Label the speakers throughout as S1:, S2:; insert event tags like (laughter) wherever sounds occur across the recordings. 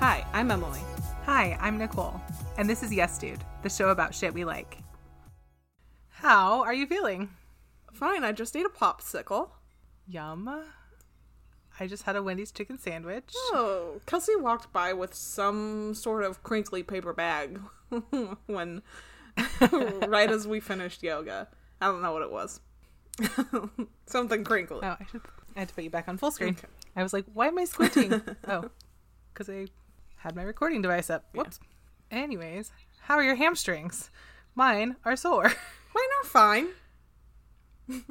S1: Hi, I'm Emily.
S2: Hi, I'm Nicole, and this is Yes Dude, the show about shit we like. How are you feeling?
S1: Fine, I just ate a popsicle.
S2: Yum. I just had a Wendy's chicken sandwich.
S1: Oh, Kelsey walked by with some sort of crinkly paper bag (laughs) when, (laughs) right as we finished yoga. I don't know what it was. (laughs) Something crinkly.
S2: Oh, I should. I had to put you back on full screen.
S1: Okay.
S2: I was like, why am I squinting? oh, because I had my recording device up. Whoops. Anyways, how are your hamstrings? Mine are sore. (laughs)
S1: Mine are fine. (laughs)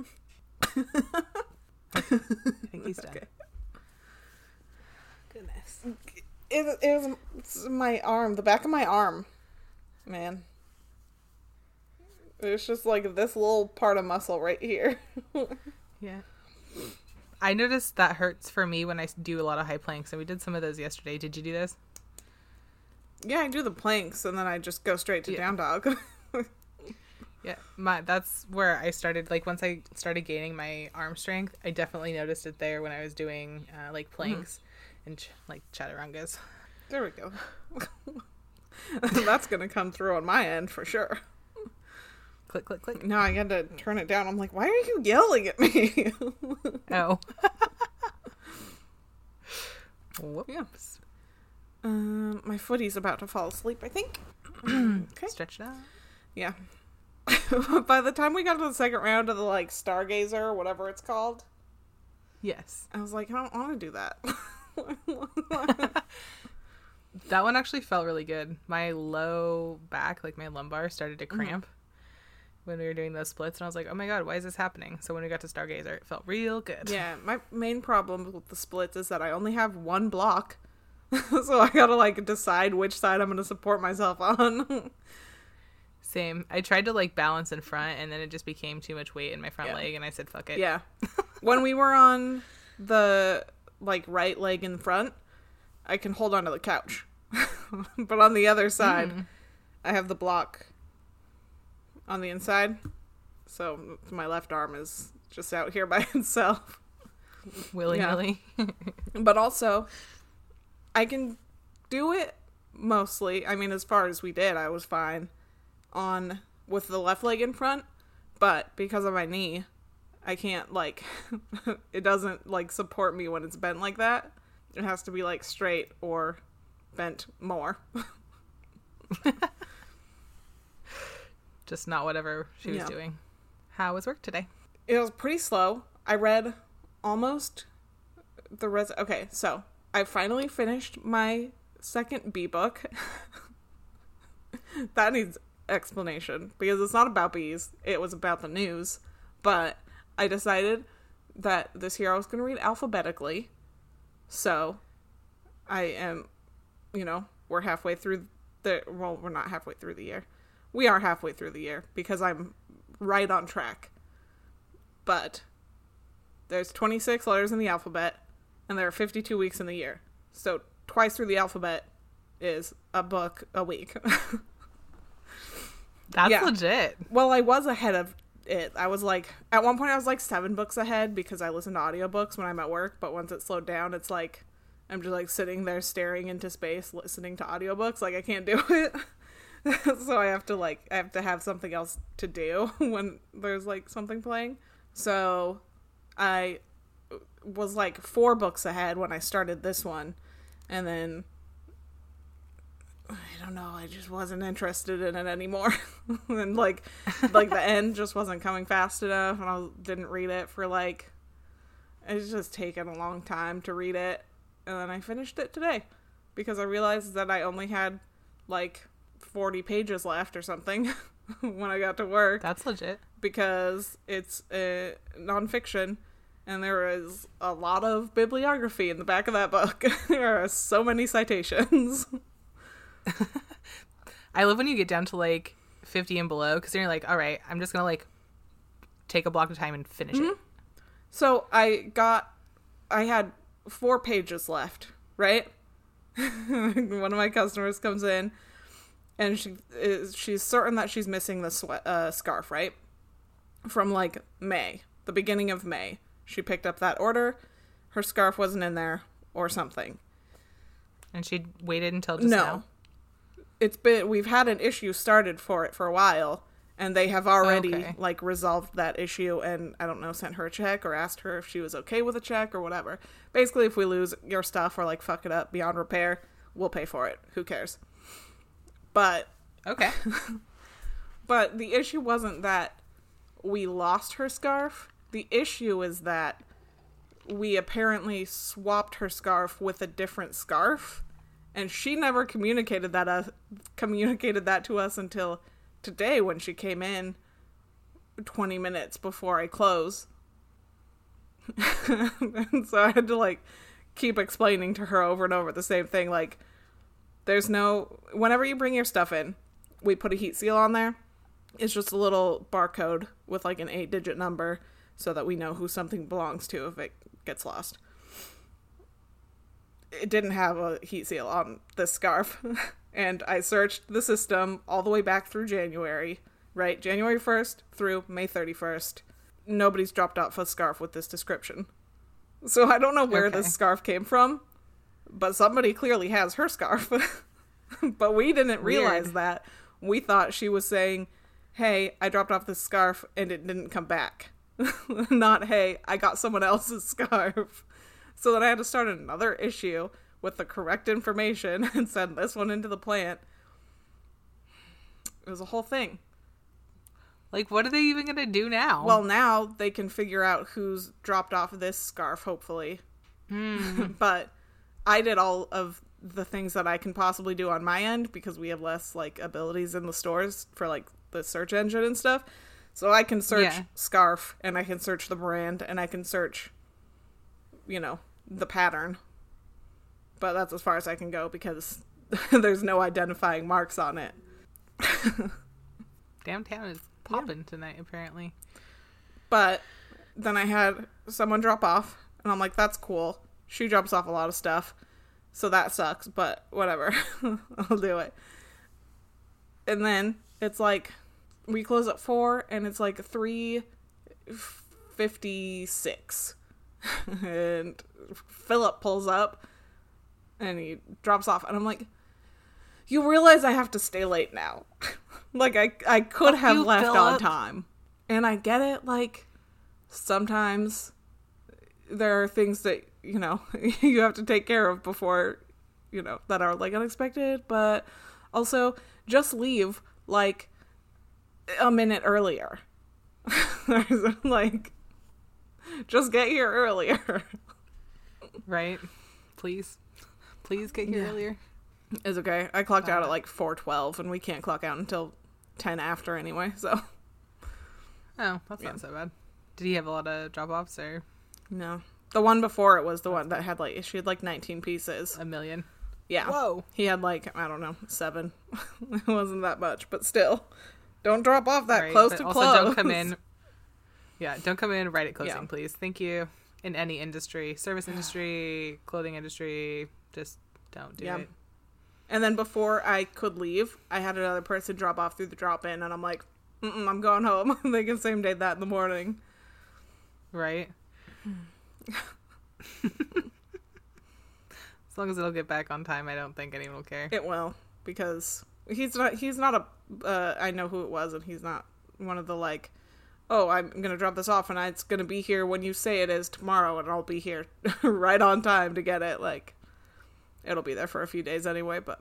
S2: I think he's done.
S1: Okay. Goodness. It, it was my arm, the back of my arm. Man. It's just like this little part of muscle right here. (laughs)
S2: Yeah. I noticed that hurts for me when I do a lot of high planks, and we did some of those yesterday. Did you do this?
S1: Yeah, I do the planks and then I just go straight to
S2: Yeah.
S1: down dog. (laughs)
S2: Yeah, my that's where I started. Like once I started gaining my arm strength, I definitely noticed it there when I was doing uh, like planks and ch- like chaturangas.
S1: there we go. (laughs) That's gonna come through on my end for sure.
S2: Click, click, click.
S1: Now I had to turn it down. I'm like, why are you yelling at me?
S2: Oh. (laughs) Whoops.
S1: Um, my footy's about to fall asleep. I think. (clears throat) okay.
S2: Stretch it out.
S1: Yeah. (laughs) By the time we got to the second round of the like Stargazer or whatever it's called,
S2: Yes.
S1: I was like, I don't want to do that. (laughs)
S2: That one actually felt really good. My low back, like my lumbar, started to cramp when we were doing those splits, and I was like, "Oh my god, why is this happening?" So when we got to Stargazer, it felt real good.
S1: yeah, my main problem with the splits is that I only have one block. (laughs) so I gotta like decide which side I'm gonna support myself (laughs) on.
S2: Same. I tried to like balance in front, and then it just became too much weight in my front
S1: Yeah.
S2: leg, and I said, "Fuck it."
S1: yeah. (laughs) when we were on the like right leg in front, I can hold onto the couch. but on the other side, hmm. I have the block on the inside. So my left arm is just out here by itself.
S2: willy
S1: Yeah.
S2: nilly.
S1: But also, I can do it mostly. I mean, as far as we did, I was fine on with the left leg in front. But because of my knee, I can't like (laughs) it doesn't like support me when it's bent like that. It has to be like straight or bent more. (laughs)
S2: just not whatever she was
S1: Yeah.
S2: doing. How was work today?
S1: It was pretty slow. I read almost the res. Okay, so I finally finished my second bee book. (laughs) that needs explanation because it's not about bees. It was about the news. But I decided that this year I was going to read alphabetically. So I am, you know, we're halfway through the. Well, we're not halfway through the year. We are halfway through the year because I'm right on track but there's 26 letters in the alphabet and there are 52 weeks in the year so twice through the alphabet is a book a week (laughs)
S2: That's
S1: Yeah.
S2: legit.
S1: well i was ahead of it i was like at one point i was like seven books ahead because i listen to audiobooks when i'm at work but once it slowed down it's like i'm just like sitting there staring into space listening to audiobooks like i can't do (laughs) it (laughs) so I have to like I have to have something else to do when there's like something playing. So I was like four books ahead when I started this one and then I don't know, I just wasn't interested in it anymore. (laughs) and like like the end just wasn't coming fast enough and I didn't read it for like it's just taken a long time to read it and then I finished it today because I realized that I only had like 40 pages left or something (laughs) when I got to work
S2: That's legit.
S1: because it's uh, nonfiction and there is a lot of bibliography in the back of that book. (laughs) there are so many citations. (laughs)
S2: I love when you get down to like 50 and below because then you're like, all right, I'm just going to like take a block of time and finish it.
S1: So I got, I had four pages left, right? (laughs) One of my customers comes in, and she is she's certain that she's missing the sweat uh, scarf, right? From like May, the beginning of May, she picked up that order. Her scarf wasn't in there, or something.
S2: And she waited until just
S1: no.
S2: now.
S1: It's been we've had an issue started for it for a while and they have already
S2: Okay.
S1: like resolved that issue and I don't know sent her a check or asked her if she was okay with a check or whatever. Basically if we lose your stuff or like fuck it up beyond repair, we'll pay for it. Who cares? But
S2: Okay. (laughs)
S1: but the issue wasn't that we lost her scarf. The issue is that we apparently swapped her scarf with a different scarf, and she never communicated that uh, communicated that to us until today when she came in 20 minutes before I close. (laughs) and so I had to like keep explaining to her over and over the same thing like there's no whenever you bring your stuff in, we put a heat seal on there. It's just a little barcode with like an eight digit number so that we know who something belongs to if it gets lost. It didn't have a heat seal on this scarf. (laughs) and I searched the system all the way back through January, right? January 1st through May 31st. Nobody's dropped off a scarf with this description. So I don't know where
S2: Okay.
S1: this scarf came from, but somebody clearly has her scarf. (laughs) but we didn't realize
S2: Weird.
S1: that. We thought she was saying, "Hey, I dropped off this scarf and it didn't come back." (laughs) Not, "Hey, I got someone else's scarf." So then I had to start another issue with the correct information (laughs) and send this one into the plant. It was a whole thing.
S2: like, what are they even gonna do now?
S1: Well, now they can figure out who's dropped off this scarf, hopefully. Hmm. (laughs) but I did all of the things that I can possibly do on my end because we have less like abilities in the stores for like the search engine and stuff. So I can search
S2: Yeah.
S1: scarf and I can search the brand and I can search you know, the pattern. But that's as far as I can go because (laughs) there's no identifying marks on it. (laughs)
S2: downtown is popping tonight, apparently.
S1: But then I had someone drop off, and I'm like, that's cool. She drops off a lot of stuff, so that sucks, but whatever. (laughs) I'll do it. And then it's like, we close at 4, and it's like 3.56. (laughs) and Philip pulls up, and he drops off, and I'm like, you realize I have to stay late now. (laughs) like, I, I could have
S2: you,
S1: left on time. And I get it, like, sometimes there are things that, you know, (laughs) you have to take care of before, you know, that are, like, unexpected, but also just leave, like, a minute earlier. (laughs) like, just get here earlier.
S2: Right? Please. Please get here
S1: Yeah.
S2: earlier.
S1: It's okay. I clocked out at like 4:12 and we can't clock out until 10 after anyway. So,
S2: Oh, that's
S1: Yeah.
S2: not so bad. Did he have a lot of drop offs or
S1: no. The one before it was the one that had like she had like 19 pieces.
S2: a million?
S1: Yeah.
S2: Whoa.
S1: He had like I don't know, 7. (laughs) it wasn't that much, but still. Don't drop off that
S2: Right,
S1: close to
S2: also
S1: close.
S2: don't come in. Yeah, don't come in right at closing,
S1: Yeah.
S2: please. Thank you. In any industry, service industry, clothing industry, just don't do
S1: Yeah.
S2: it.
S1: And then before I could leave, I had another person drop off through the drop in and I'm like, Mm-mm, I'm going home. (laughs) they can same day that in the morning.
S2: Right? (laughs) as long as it'll get back on time, I don't think anyone will care.
S1: It will because he's not. He's not a. Uh, I know who it was, and he's not one of the like. Oh, I'm gonna drop this off, and I, it's gonna be here when you say it is tomorrow, and I'll be here (laughs) right on time to get it. Like, it'll be there for a few days anyway. But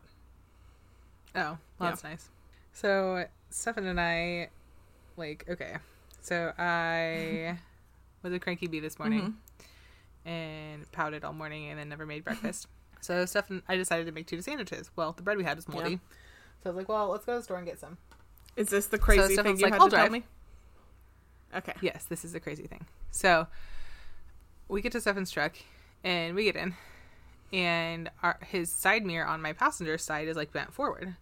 S2: Oh, well,
S1: Yeah.
S2: that's nice. So Stefan and I, like, okay. So I (laughs) was a cranky bee this morning and pouted all morning and then never made breakfast. so Stefan, I decided to make two sandwiches. Well, the bread we had was moldy.
S1: Yeah.
S2: So I was like, well, let's go to the store and get some.
S1: is this the crazy thing you
S2: like,
S1: had
S2: "I'll
S1: to tell me? Okay.
S2: Yes, this is a crazy thing. So we get to Stefan's truck and we get in, and our, his side mirror on my passenger side is like bent forward.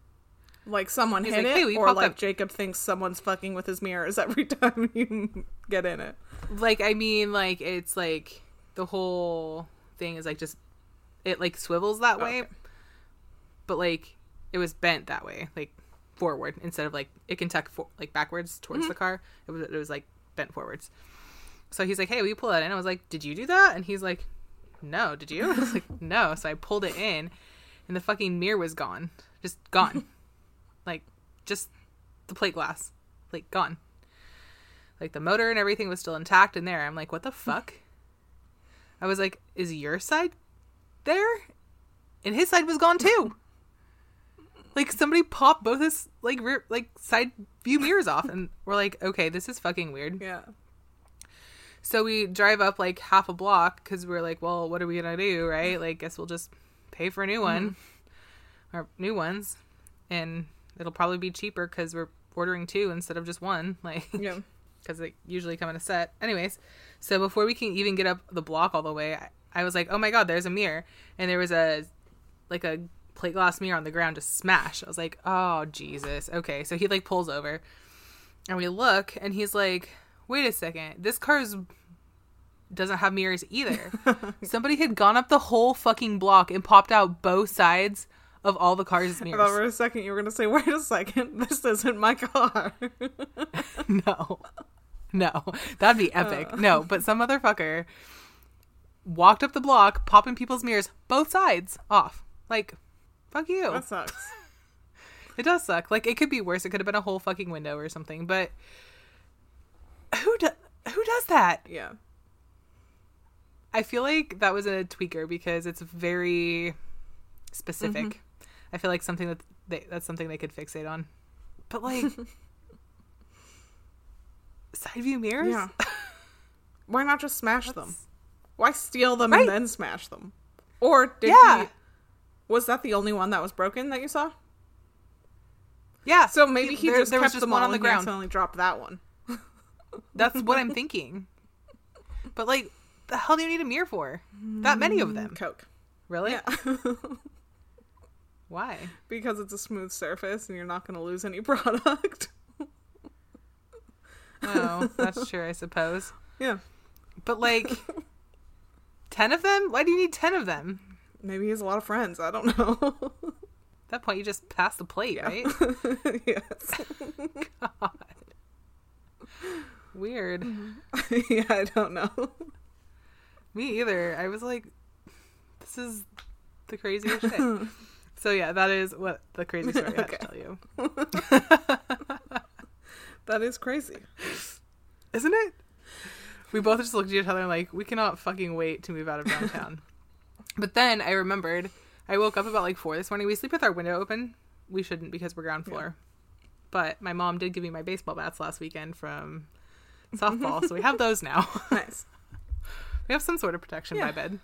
S1: Like someone
S2: He's
S1: hit
S2: like,
S1: it,
S2: "Hey, will
S1: or like
S2: up?"
S1: Jacob thinks someone's fucking with his mirrors (laughs) every time you (laughs) get in it.
S2: Like, I mean, like it's like the whole thing is like just it like swivels that oh, way,
S1: Okay.
S2: but like it was bent that way, like forward instead of like it can tuck for, like backwards towards
S1: Mm-hmm.
S2: the car. It was it was like bent forwards. So he's like, "Hey, will you pull that in?" I was like, "Did you do that?" And he's like, "No, did you?" (laughs) I was like, (laughs) "No." So I pulled it in, and the fucking mirror was gone, just gone, (laughs) like just the plate glass, like gone. Like the motor and everything was still intact in there. I'm like, what the fuck? I was like, is your side there? And his side was gone too. Like somebody popped both his like rear like side view mirrors off, and we're like, okay, this is fucking weird.
S1: Yeah.
S2: So we drive up like half a block because we're like, well, what are we gonna do, right? Like, guess we'll just pay for a new mm-hmm. one or new ones, and it'll probably be cheaper because we're ordering two instead of just one. (laughs) Like,
S1: Yeah.
S2: because they usually come in a set. Anyways, so before we can even get up the block all the way, I, I was like, oh my god, there's a mirror, and there was a like a plate glass mirror on the ground to smash. I was like, oh Jesus, okay. So he like pulls over, and we look, and he's like, wait a second, this car's doesn't have mirrors either. (laughs) Somebody had gone up the whole fucking block and popped out both sides of all the cars'
S1: I thought
S2: mirrors.
S1: for a second you were gonna say, "Wait a second, (laughs) this isn't my car." (laughs)
S2: no. No. That'd be epic. Uh. No, but some motherfucker walked up the block, popping people's mirrors, both sides off. Like, fuck you.
S1: that sucks. (laughs)
S2: It does suck. Like, it could be worse. It could have been a whole fucking window or something. But who do- who does that?
S1: Yeah.
S2: I feel like that was a tweaker because it's very specific. Mm-hmm. I feel like something that they, that's something they could fixate on. But like (laughs) side view mirrors?
S1: Yeah. Why not just smash them? Why steal them
S2: Right.
S1: and then smash them? Or did
S2: Yeah.
S1: he? Was that the only one that was broken that you saw?
S2: Yeah.
S1: So maybe he
S2: there,
S1: just
S2: there
S1: kept
S2: just
S1: them
S2: one
S1: all
S2: on the ground and
S1: accidentally dropped that one. (laughs)
S2: That's what I'm thinking. But like, the hell do you need a mirror for? That many of hmm, them?
S1: Coke.
S2: Really?
S1: Yeah. (laughs)
S2: Why?
S1: because it's a smooth surface and you're not going to lose any (laughs) product.
S2: Oh, that's true, I suppose.
S1: yeah.
S2: But like, ten of them? Why do you need ten of them?
S1: Maybe he has a lot of friends. I don't know.
S2: At that point, you just pass the plate, right? (laughs)
S1: yes. (laughs)
S2: God. Weird. (laughs)
S1: yeah, I don't know.
S2: Me either. I was like, this is the craziest shit. So yeah, that is what the crazy story I had to tell you.
S1: That is crazy.
S2: Isn't it? We both just looked at each other and like, we cannot fucking wait to move out of downtown. But then I remembered I woke up about like four this morning. We sleep with our window open. We shouldn't because we're ground floor. But my mom did give me my baseball bats last weekend from softball, so we have those now. (laughs)
S1: Nice.
S2: we have some sort of protection by bed.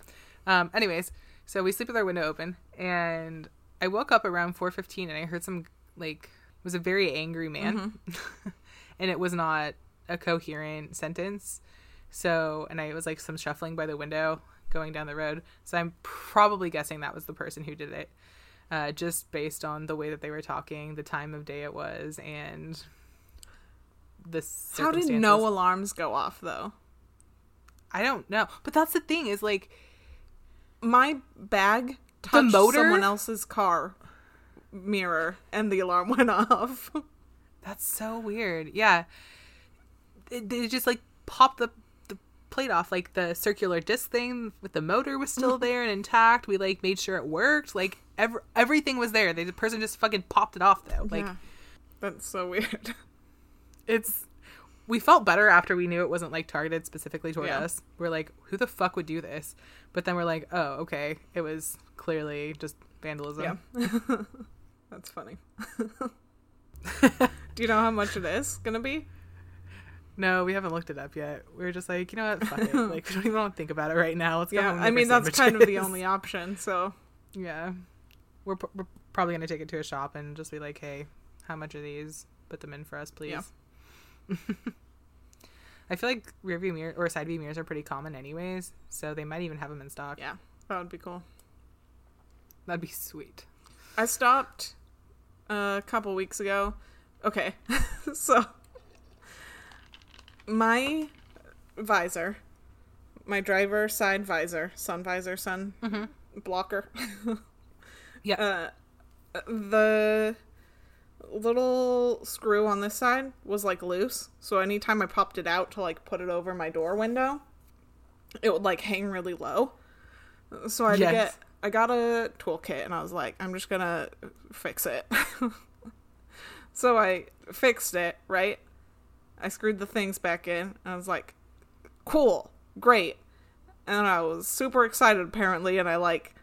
S2: Um, anyways, so we sleep with our window open, and I woke up around four fifteen, and I heard some like it was a very angry man, (laughs) and it was not a coherent sentence. So, and I was like some shuffling by the window going down the road. So I'm probably guessing that was the person who did it, uh, just based on the way that they were talking, the time of day it was, and the
S1: How did no alarms go off though?
S2: I don't know, but that's the thing is like
S1: My bag touched someone else's car mirror and the alarm (laughs) went off.
S2: That's so weird. Yeah. They, they just like popped the plate off like the circular disc thing with the motor was still (laughs) there and intact. We like made sure it worked. Like ev- everything was there. The person just fucking popped it off though. Like
S1: yeah. That's so weird. (laughs)
S2: it's we felt better after we knew it wasn't like targeted specifically toward
S1: Yeah.
S2: us. We're like, who the fuck would do this? But then we're like, oh, okay. It was clearly just vandalism.
S1: Yeah. (laughs) That's funny. Do you know how much it is gonna be?
S2: No, we haven't looked it up yet. We are just like, you know what? Fuck it. (laughs) Like, we don't even want to think about it right now. Let's go
S1: Yeah, I mean that's kind of the only (laughs) option. So
S2: Yeah. We're, pr- we're probably going to take it to a shop and just be like, hey, how much are these? Put them in for us, please.
S1: Yeah. (laughs)
S2: I feel like rear view mirror or side view mirrors are pretty common, anyways. So they might even have them in stock.
S1: yeah, that would be cool.
S2: That'd be sweet.
S1: I stopped a couple weeks ago. Okay, so my visor, my driver side visor, sun visor, sun blocker. (laughs)
S2: Yeah.
S1: Uh, the little screw on this side was like loose, so anytime I popped it out to like put it over my door window, it would like hang really low. So I had to
S2: Yes.
S1: get I got a toolkit and I was like, I'm just gonna fix it. (laughs) so I fixed it, right? I screwed the things back in. And I was like, cool, great. And I was super excited apparently, and I like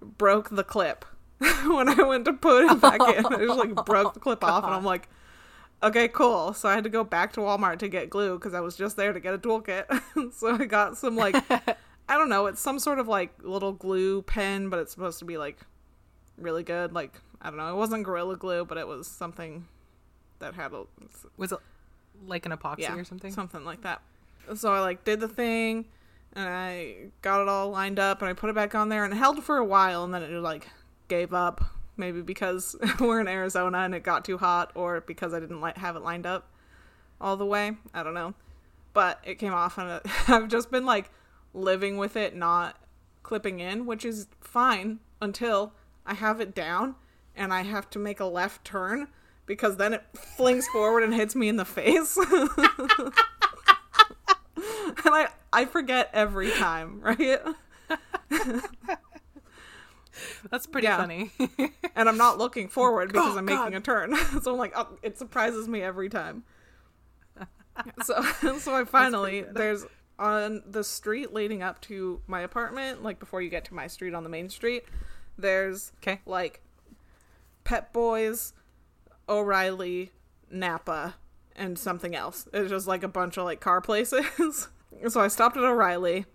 S1: broke the clip (laughs) when I went to put it back in. I just like broke the (laughs) oh, clip off, and I'm like, okay, cool. So I had to go back to Walmart to get glue because I was just there to get a toolkit. (laughs) so I got some like I don't know, it's some sort of like little glue pen, but it's supposed to be like really good. Like I don't know, it wasn't Gorilla Glue, but it was something that had a
S2: Was it like an epoxy
S1: yeah,
S2: or something?
S1: something like that. So I like did the thing, and I got it all lined up, and I put it back on there, and it held for a while, and then it like gave up. Maybe because (laughs) we're in Arizona and it got too hot, or because I didn't like have it lined up all the way. I don't know, but it came off, and it, (laughs) I've just been like living with it not clipping in, which is fine until I have it down and I have to make a left turn because then it flings forward and hits me in the face. (laughs) and I I forget every time, right?
S2: That's pretty
S1: Yeah.
S2: funny. (laughs)
S1: And I'm not looking forward oh, because
S2: Oh,
S1: I'm
S2: God.
S1: making a turn. (laughs) so I'm like, oh, it surprises me every time. so so I finally there's on the street leading up to my apartment, like before you get to my street on the main street, there's
S2: Okay.
S1: like Pet Boys, O'Reilly, Napa, and something else. It's just like a bunch of like car places. (laughs) so I stopped at O'Reilly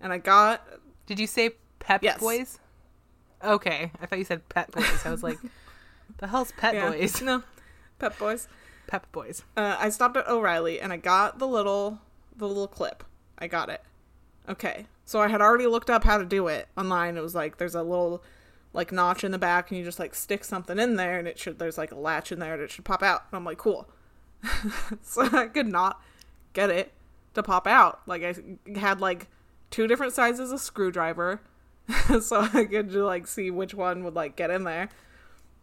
S1: and I got
S2: Did you say Pep
S1: Yes.
S2: Boys? Okay, I thought you said Pet Boys. I was like, (laughs) the hell's Pet
S1: yeah,
S2: Boys?
S1: No. Pep Boys.
S2: Pep Boys.
S1: Uh, I stopped at O'Reilly and I got the little the little clip. I got it. Okay. So I had already looked up how to do it online. It was like there's a little like notch in the back and you just like stick something in there and it should there's like a latch in there and it should pop out. And I'm like, cool. (laughs) so I could not get it to pop out. Like I had like two different sizes of screwdriver (laughs) so I could just, like see which one would like get in there.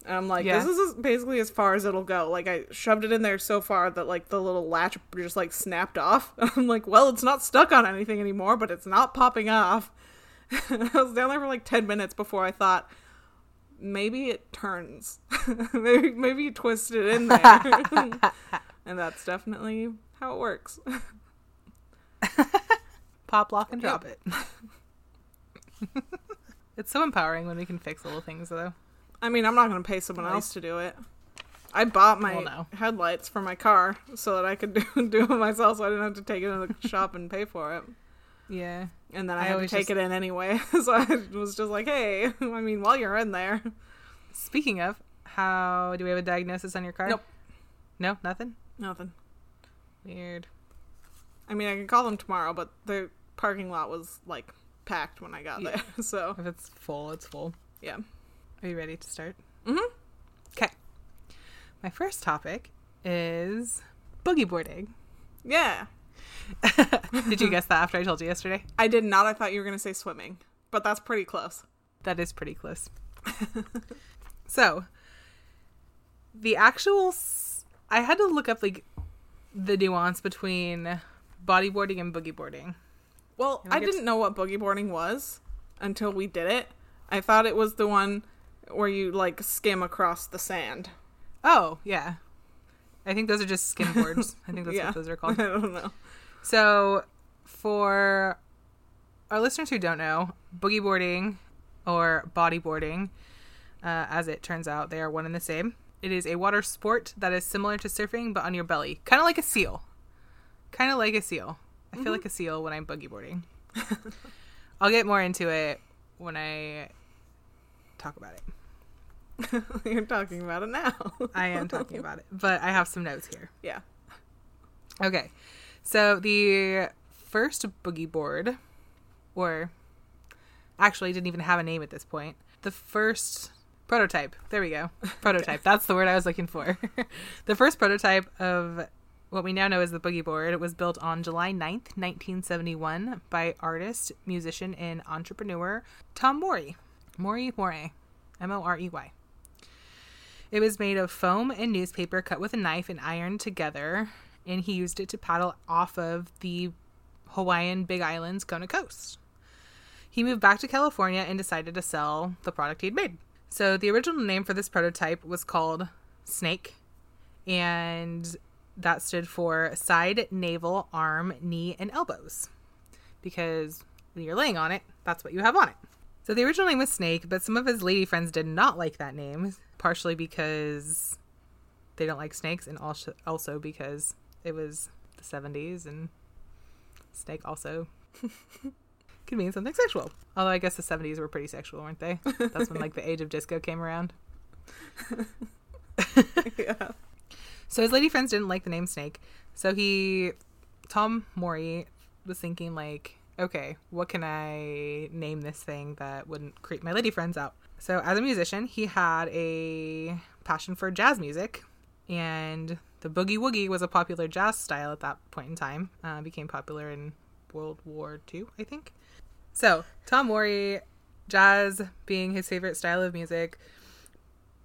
S1: And I'm like,
S2: Yeah.
S1: this is basically as far as it'll go. Like I shoved it in there so far that like the little latch just like snapped off. (laughs) I'm like, well, it's not stuck on anything anymore, but it's not popping off. I was down there for like ten minutes before I thought maybe it turns. (laughs) maybe maybe you twist it in there. (laughs) and that's definitely how it works. (laughs)
S2: Pop, lock, and drop it. it's so empowering when we can fix little things, though.
S1: I mean, I'm not going to pay someone
S2: Nice.
S1: else to do it. I bought my
S2: Well, no.
S1: headlights for my car so that I could do, do it myself so I didn't have to take it to the shop and pay for it.
S2: Yeah.
S1: And then I,
S2: I
S1: had to
S2: always
S1: take
S2: just-
S1: it in anyway. (laughs) so I was just like, hey, (laughs) I mean, while you're in there.
S2: Speaking of, how do we have a diagnosis on your car?
S1: Nope.
S2: No, nothing.
S1: Nothing.
S2: Weird.
S1: I mean, I can call them tomorrow, but the parking lot was like packed when I got
S2: Yeah.
S1: there. (laughs) So,
S2: If it's full, it's full.
S1: yeah.
S2: Are you ready to start?
S1: Mm hmm.
S2: Okay. My first topic is boogie boarding.
S1: Yeah.
S2: Did you (laughs) guess that after I told you yesterday?
S1: I did not. I thought you were going to say swimming, but that's pretty close.
S2: That is pretty close. (laughs) so, the actual. S- I had to look up like the nuance between bodyboarding and boogie boarding.
S1: Well,
S2: I
S1: didn't know what boogie boarding was until we did it. I thought it was the one where you like skim across the sand.
S2: Oh, yeah. I think those are just skim boards. I think that's (laughs)
S1: yeah.
S2: what those are called.
S1: I don't know.
S2: So, for our listeners who don't know, boogie boarding or bodyboarding, uh, as it turns out, they are one and the same. It is a water sport that is similar to surfing, but on your belly, kind of like a seal. Kind of like a seal. I feel like a seal when I'm boogie boarding. (laughs) I'll get more into it when I talk about it. (laughs)
S1: You're talking about it now.
S2: I am talking (laughs) about it, but I have some notes here.
S1: yeah.
S2: Okay. So the first boogie board, or actually didn't even have a name at this point. The first prototype. There we go. (laughs) Prototype. That's the word I was looking for. (laughs) the first prototype of what we now know as the boogie board it was built on July 9th, 1971 by artist, musician, and entrepreneur Tom Morey. Morey Morey. M O R E Y. It was made of foam and newspaper cut with a knife and ironed together, and he used it to paddle off of the Hawaiian Big Island's Kona coast. He moved back to California and decided to sell the product he'd made. So the original name for this prototype was called Snake, and that stood for side, navel, arm, knee, and elbows. Because when you're laying on it, that's what you have on it. So the original name was Snake, but some of his lady friends did not like that name, partially because they don't like snakes, and also also because it was the 70s and snake also could mean something sexual. Although I guess the 70s were pretty sexual, weren't they? That's when like the age of disco came around. (laughs)
S1: yeah.
S2: So his lady friends didn't like the name Snake. So he, Tom Morey, was thinking like, okay, what can I name this thing that wouldn't creep my lady friends out? So as a musician, he had a passion for jazz music, and the boogie woogie was a popular jazz style at that point in time. Uh, became popular in World War II, I think. So Tom Morey, jazz being his favorite style of music,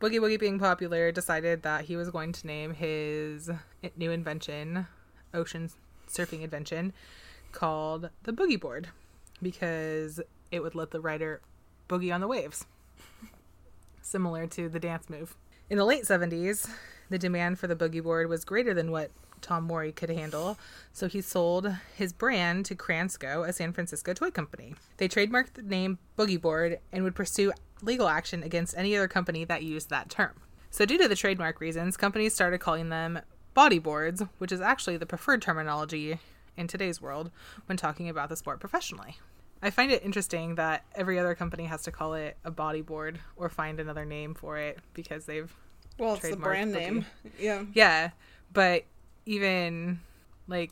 S2: Boogie Woogie being popular, decided that he was going to name his new invention, ocean surfing invention, called the Boogie Board because it would let the rider boogie on the waves, similar to the dance move. In the late 70s, the demand for the Boogie Board was greater than what Tom Morey could handle, so he sold his brand to Kransco, a San Francisco toy company. They trademarked the name Boogie Board and would pursue legal action against any other company that used that term. So, due to the trademark reasons, companies started calling them bodyboards, which is actually the preferred terminology in today's world when talking about the sport professionally. I find it interesting that every other company has to call it a bodyboard or find another name for it because they've
S1: Well, it's the brand
S2: boogie.
S1: name. Yeah.
S2: yeah, but even like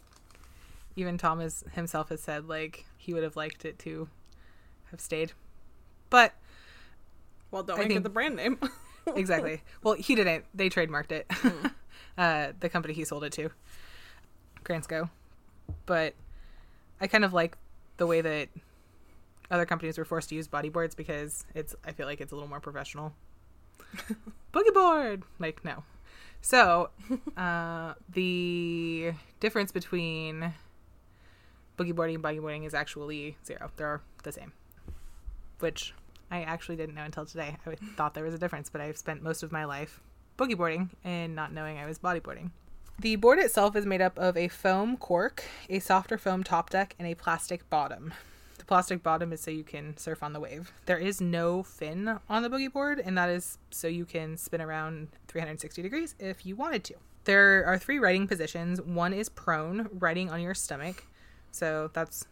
S2: even Thomas himself has said like he would have liked it to have stayed. But
S1: Well, don't
S2: I
S1: make
S2: think-
S1: it the brand name. (laughs)
S2: exactly. well, he didn't. They trademarked it. (laughs) uh, the company he sold it to, Kransco. But I kind of like the way that other companies were forced to use bodyboards because it's. I feel like it's a little more professional. (laughs) Boogie board, like no. So, (laughs) uh, the difference between boogie boarding and buggy boarding is actually zero. They're the same, which I actually didn't know until today. I thought there was a difference, but I've spent most of my life boogie boarding and not knowing I was bodyboarding. The board itself is made up of a foam cork, a softer foam top deck, and a plastic bottom. Plastic bottom is so you can surf on the wave. There is no fin on the boogie board, and that is so you can spin around 360 degrees if you wanted to. There are three riding positions. One is prone, riding on your stomach. So that's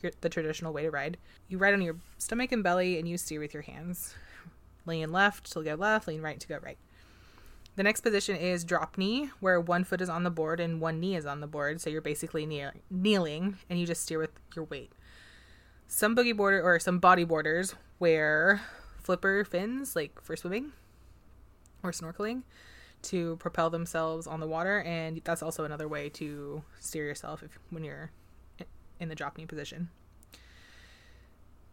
S2: your, the traditional way to ride. You ride on your stomach and belly, and you steer with your hands. Lean left to go left, lean right to go right. The next position is drop knee, where one foot is on the board and one knee is on the board. So you're basically kneel- kneeling and you just steer with your weight. Some boogie boarder or some body boarders wear flipper fins, like for swimming or snorkeling, to propel themselves on the water, and that's also another way to steer yourself if when you're in the drop knee position.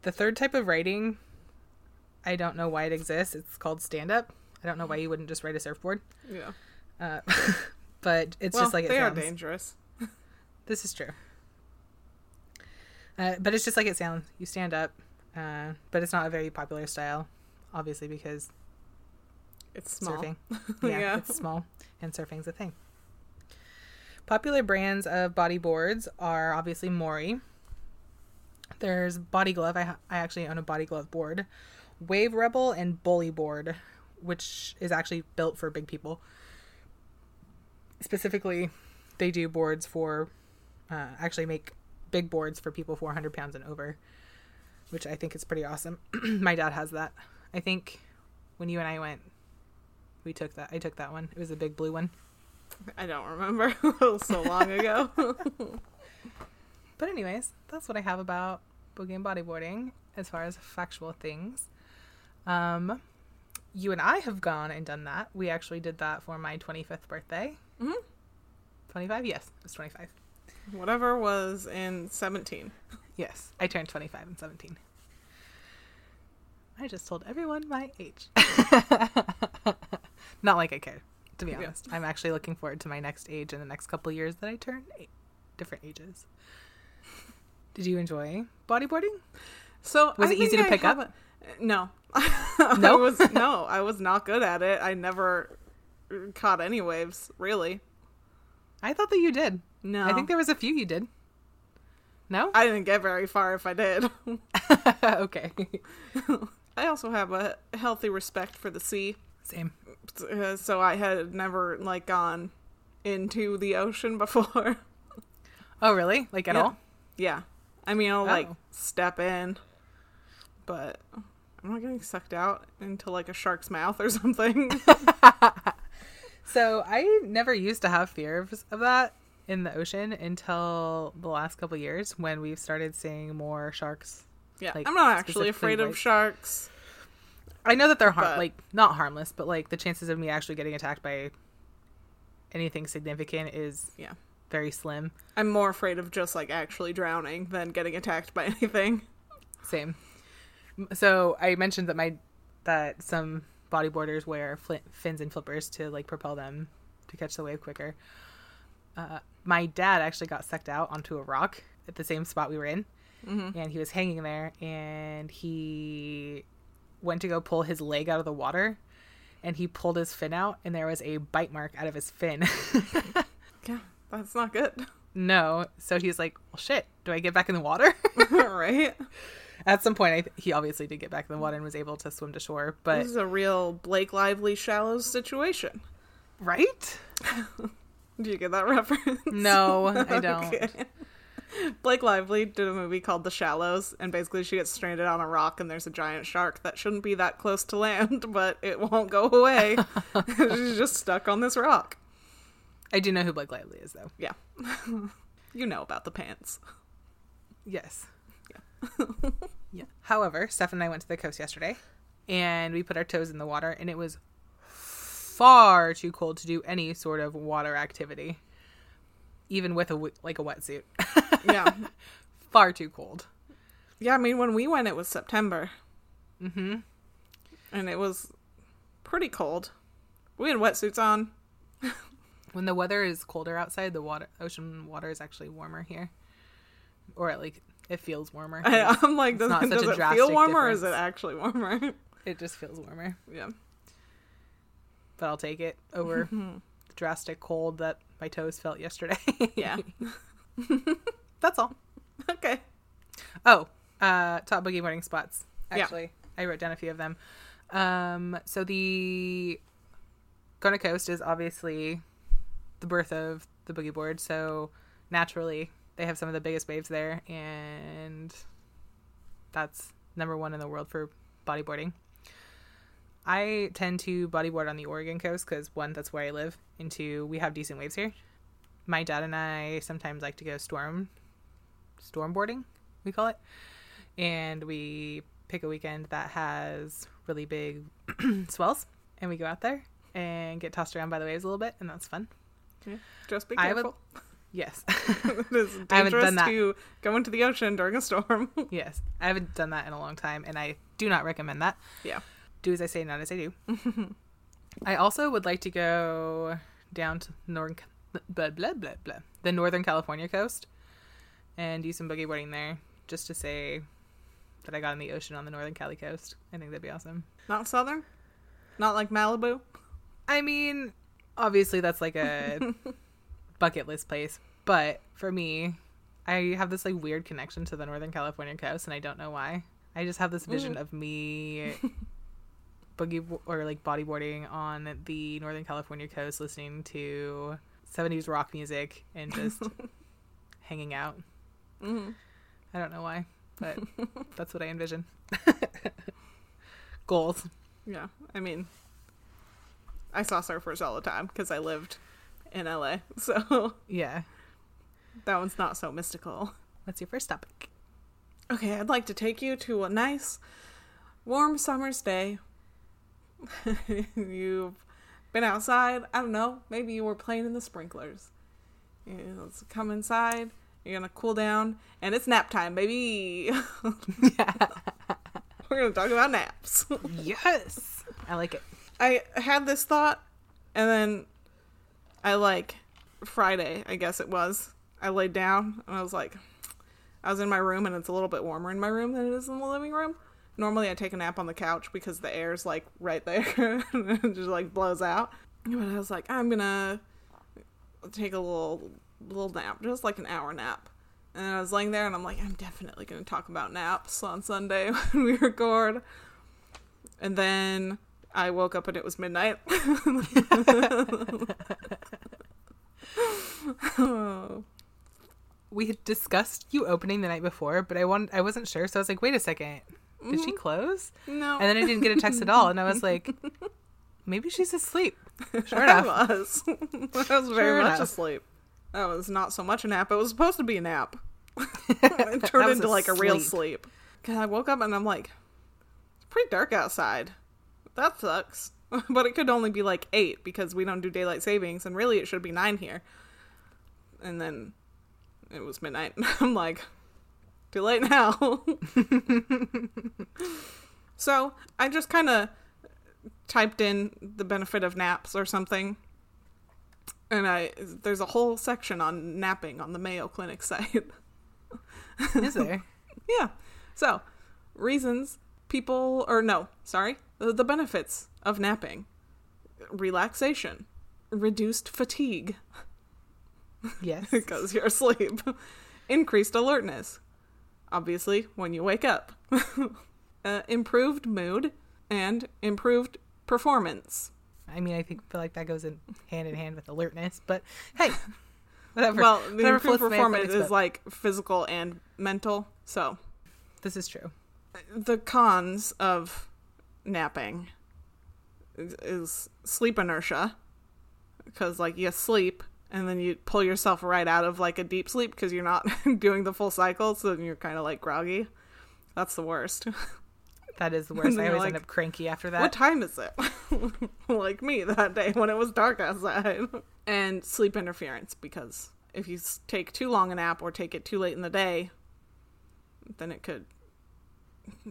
S2: The third type of writing I don't know why it exists. It's called stand up. I don't know why you wouldn't just write a surfboard.
S1: yeah.
S2: Uh, (laughs) but it's
S1: well,
S2: just like it
S1: they
S2: sounds.
S1: are dangerous. (laughs)
S2: This is true. Uh, but it's just like it sounds. You stand up, uh, but it's not a very popular style, obviously because
S1: It's small.
S2: surfing. (laughs) (laughs) Yeah,
S1: Yeah.
S2: it's small, and surfing's a thing. Popular brands of body boards are obviously Morey. There's Body Glove. I, ha- I actually own a Body Glove board. Wave Rebel and Bully Board, which is actually built for big people. Specifically, they do boards for, uh, actually make big boards for people 400 pounds and over, which I think is pretty awesome. (clears throat) My dad has that. I think when you and I went, we took that. I took that one. It was a big blue one.
S1: I don't remember. (laughs) so long ago. (laughs) (laughs)
S2: But anyways, that's what I have about boogie and bodyboarding as far as factual things. Um, you and I have gone and done that. We actually did that for my 25th birthday.
S1: Mhm.
S2: 25? Yes, it was 25.
S1: Whatever was in 17.
S2: Yes, I turned 25 and 17. I just told everyone my age. (laughs) Not like I care, to be
S1: Yeah.
S2: honest. I'm actually looking forward to my next age in the next couple years that I turn eight, different ages. Did you enjoy bodyboarding?
S1: So
S2: Was
S1: I
S2: it easy to
S1: I
S2: pick up?
S1: a- uh, No. (laughs)
S2: No?
S1: I was (laughs) no, I was not good at it. I never caught any waves, really.
S2: I thought that you did.
S1: No.
S2: I think there was a few you did. No?
S1: I didn't get very far if I did. (laughs)
S2: okay. (laughs)
S1: I also have a healthy respect for the sea.
S2: Same.
S1: uh, so I had never like gone into the ocean (laughs) before.
S2: Oh, really? Like at
S1: Yeah.
S2: all?
S1: yeah, I mean I'll like
S2: Oh.
S1: step in, but I'm not getting sucked out into like a shark's mouth or something.
S2: So I never used to have fears of that in the ocean until the last couple years when we've started seeing more sharks.
S1: yeah,
S2: Like,
S1: I'm not actually afraid of sharks.
S2: I know that they're har-
S1: But-
S2: like not harmless, but like the chances of me actually getting attacked by anything significant is
S1: Yeah,
S2: very slim.
S1: I'm more afraid of just like actually drowning than getting attacked by (laughs) anything.
S2: Same. So I mentioned that my that some bodyboarders wear fl- fins and flippers to like propel them to catch the wave quicker. Uh, my dad actually got sucked out onto a rock at the same spot we were in, and he was hanging there, and he went to go pull his leg out of the water, and he pulled his fin out, and there was a bite mark out of his fin. (laughs) (laughs)
S1: Yeah, that's not good,
S2: no, so he's like, "Well, shit, do I get back in the water?" (laughs)
S1: right?
S2: At some point, I th- he obviously did get back in the water and was able to swim to shore. But
S1: This is a real Blake Lively shallows situation.
S2: right? (laughs)
S1: Do you get that reference?
S2: No, I (laughs) don't.
S1: Okay. Blake Lively did a movie called The Shallows, and basically she gets stranded on a rock, and there's a giant shark that shouldn't be that close to land, (laughs) but it won't go away. She's just stuck on this rock.
S2: I do know who Blake Lively is, though.
S1: Yeah. you know about the pants.
S2: Yes. Yeah. Yeah. However, Steph and I went to the coast yesterday, and we put our toes in the water, and it was far too cold to do any sort of water activity, even with a like a wetsuit. (laughs)
S1: Yeah.
S2: far too cold.
S1: Yeah, I mean, when we went, it was September. Mm-hmm. And it was pretty cold. We had wetsuits on. (laughs)
S2: When the weather is colder outside, the water, ocean water is actually warmer here, or at like it feels warmer.
S1: I, I'm like, does,
S2: not
S1: does it feel warmer or is it actually warmer? (laughs)
S2: It just feels warmer.
S1: yeah.
S2: but I'll take it over (laughs) the drastic cold that my toes felt yesterday. (laughs)
S1: Yeah.
S2: That's all.
S1: okay.
S2: Oh, uh, top boogie boarding spots.
S1: Yeah.
S2: Actually, I wrote down a few of them. Um, so the Kona Coast is obviously the birth of the boogie board. So naturally, they have some of the biggest waves there, and that's number one in the world for bodyboarding. I tend to bodyboard on the Oregon coast because one, that's where I live, and two, we have decent waves here. My dad and I sometimes like to go storm stormboarding, we call it, and we pick a weekend that has really big (clears throat) swells, and we go out there and get tossed around by the waves a little bit, and that's fun.
S1: Yeah. Just be
S2: I would-
S1: careful. (laughs)
S2: Yes, (laughs)
S1: it is (laughs)
S2: I haven't
S1: dangerous
S2: done that.
S1: to go into the ocean during a storm. (laughs)
S2: yes, I haven't done that in a long time, and I do not recommend that.
S1: yeah.
S2: do as I say, not as I do. I also would like to go down to northern, blah blah blah blah, the Northern California coast, and do some boogie boarding there, just to say that I got in the ocean on the Northern Cali coast. I think that'd be awesome.
S1: Not southern? Not like Malibu?
S2: I mean, obviously that's like a bucket list place, but for me, I have this like weird connection to the Northern California coast, and I don't know why. I just have this vision of me (laughs) boogie bo- or like bodyboarding on the Northern California coast, listening to 70s rock music and just (laughs) hanging out.
S1: hmm
S2: I don't know why, but (laughs) that's what I envision. Goals.
S1: Yeah. I mean, I saw surfers all the time because I lived in LA. (laughs) So
S2: Yeah.
S1: that one's not so mystical.
S2: What's your first topic?
S1: Okay, I'd like to take you to a nice, warm summer's day. (laughs) You've been outside. I don't know. Maybe you were playing in the sprinklers. You know, let's come inside. You're gonna cool down, and it's nap time, baby. yeah. (laughs) We're gonna talk about naps.
S2: Yes. I like it.
S1: I had this thought, and then I like Friday, I guess it was. I laid down and I was like, I was in my room and it's a little bit warmer in my room than it is in the living room. Normally, I take a nap on the couch because the air's like right there (laughs) and it just like blows out. But I was like, I'm gonna take a little little nap, just like an hour nap. And I was laying there and I'm like, I'm definitely gonna talk about naps on Sunday (laughs) when we record. And then I woke up and it was midnight. oh. (laughs)
S2: We had discussed you opening the night before, but I wanted, I wasn't sure, so I was like, wait a second, did she mm-hmm. close?
S1: No.
S2: And then I didn't get a text at all, and I was like, (laughs) maybe she's asleep. Sure (laughs) enough.
S1: I was. I was very
S2: Sure
S1: much
S2: enough.
S1: asleep. That was not so much a nap. It was supposed to be a nap. it turned into
S2: a
S1: like a real
S2: sleep.
S1: sleep. Cause I woke up and I'm like, it's pretty dark outside. That sucks. (laughs) but it could only be like eight because we don't do daylight savings, and really it should be nine here. And then it was midnight. (laughs) I'm like, too late now. (laughs) so I just kind of typed in the benefit of naps or something. And I there's a whole section on napping on the Mayo Clinic site.
S2: Is there?
S1: yeah. So, reasons people or no, sorry, the, benefits of napping. Relaxation, reduced fatigue
S2: Yes. (laughs)
S1: because you're asleep. Increased alertness. Obviously, when you wake up. (laughs) uh, improved mood and improved performance.
S2: I mean, I think feel like that goes in hand in hand with alertness, but hey, (laughs) whatever.
S1: Well, the
S2: whatever
S1: improved performance is like physical and mental. So,
S2: this is true.
S1: the cons of napping is, is sleep inertia. Because like you sleep and then you pull yourself right out of like a deep sleep because you're not (laughs) doing the full cycle so then you're kind of like groggy. That's the worst. (laughs)
S2: That is the (laughs) worst. I always
S1: like,
S2: end up cranky after that.
S1: what time is it? Like me that day when it was dark outside. And sleep interference because if you take too long a nap or take it too late in the day then it could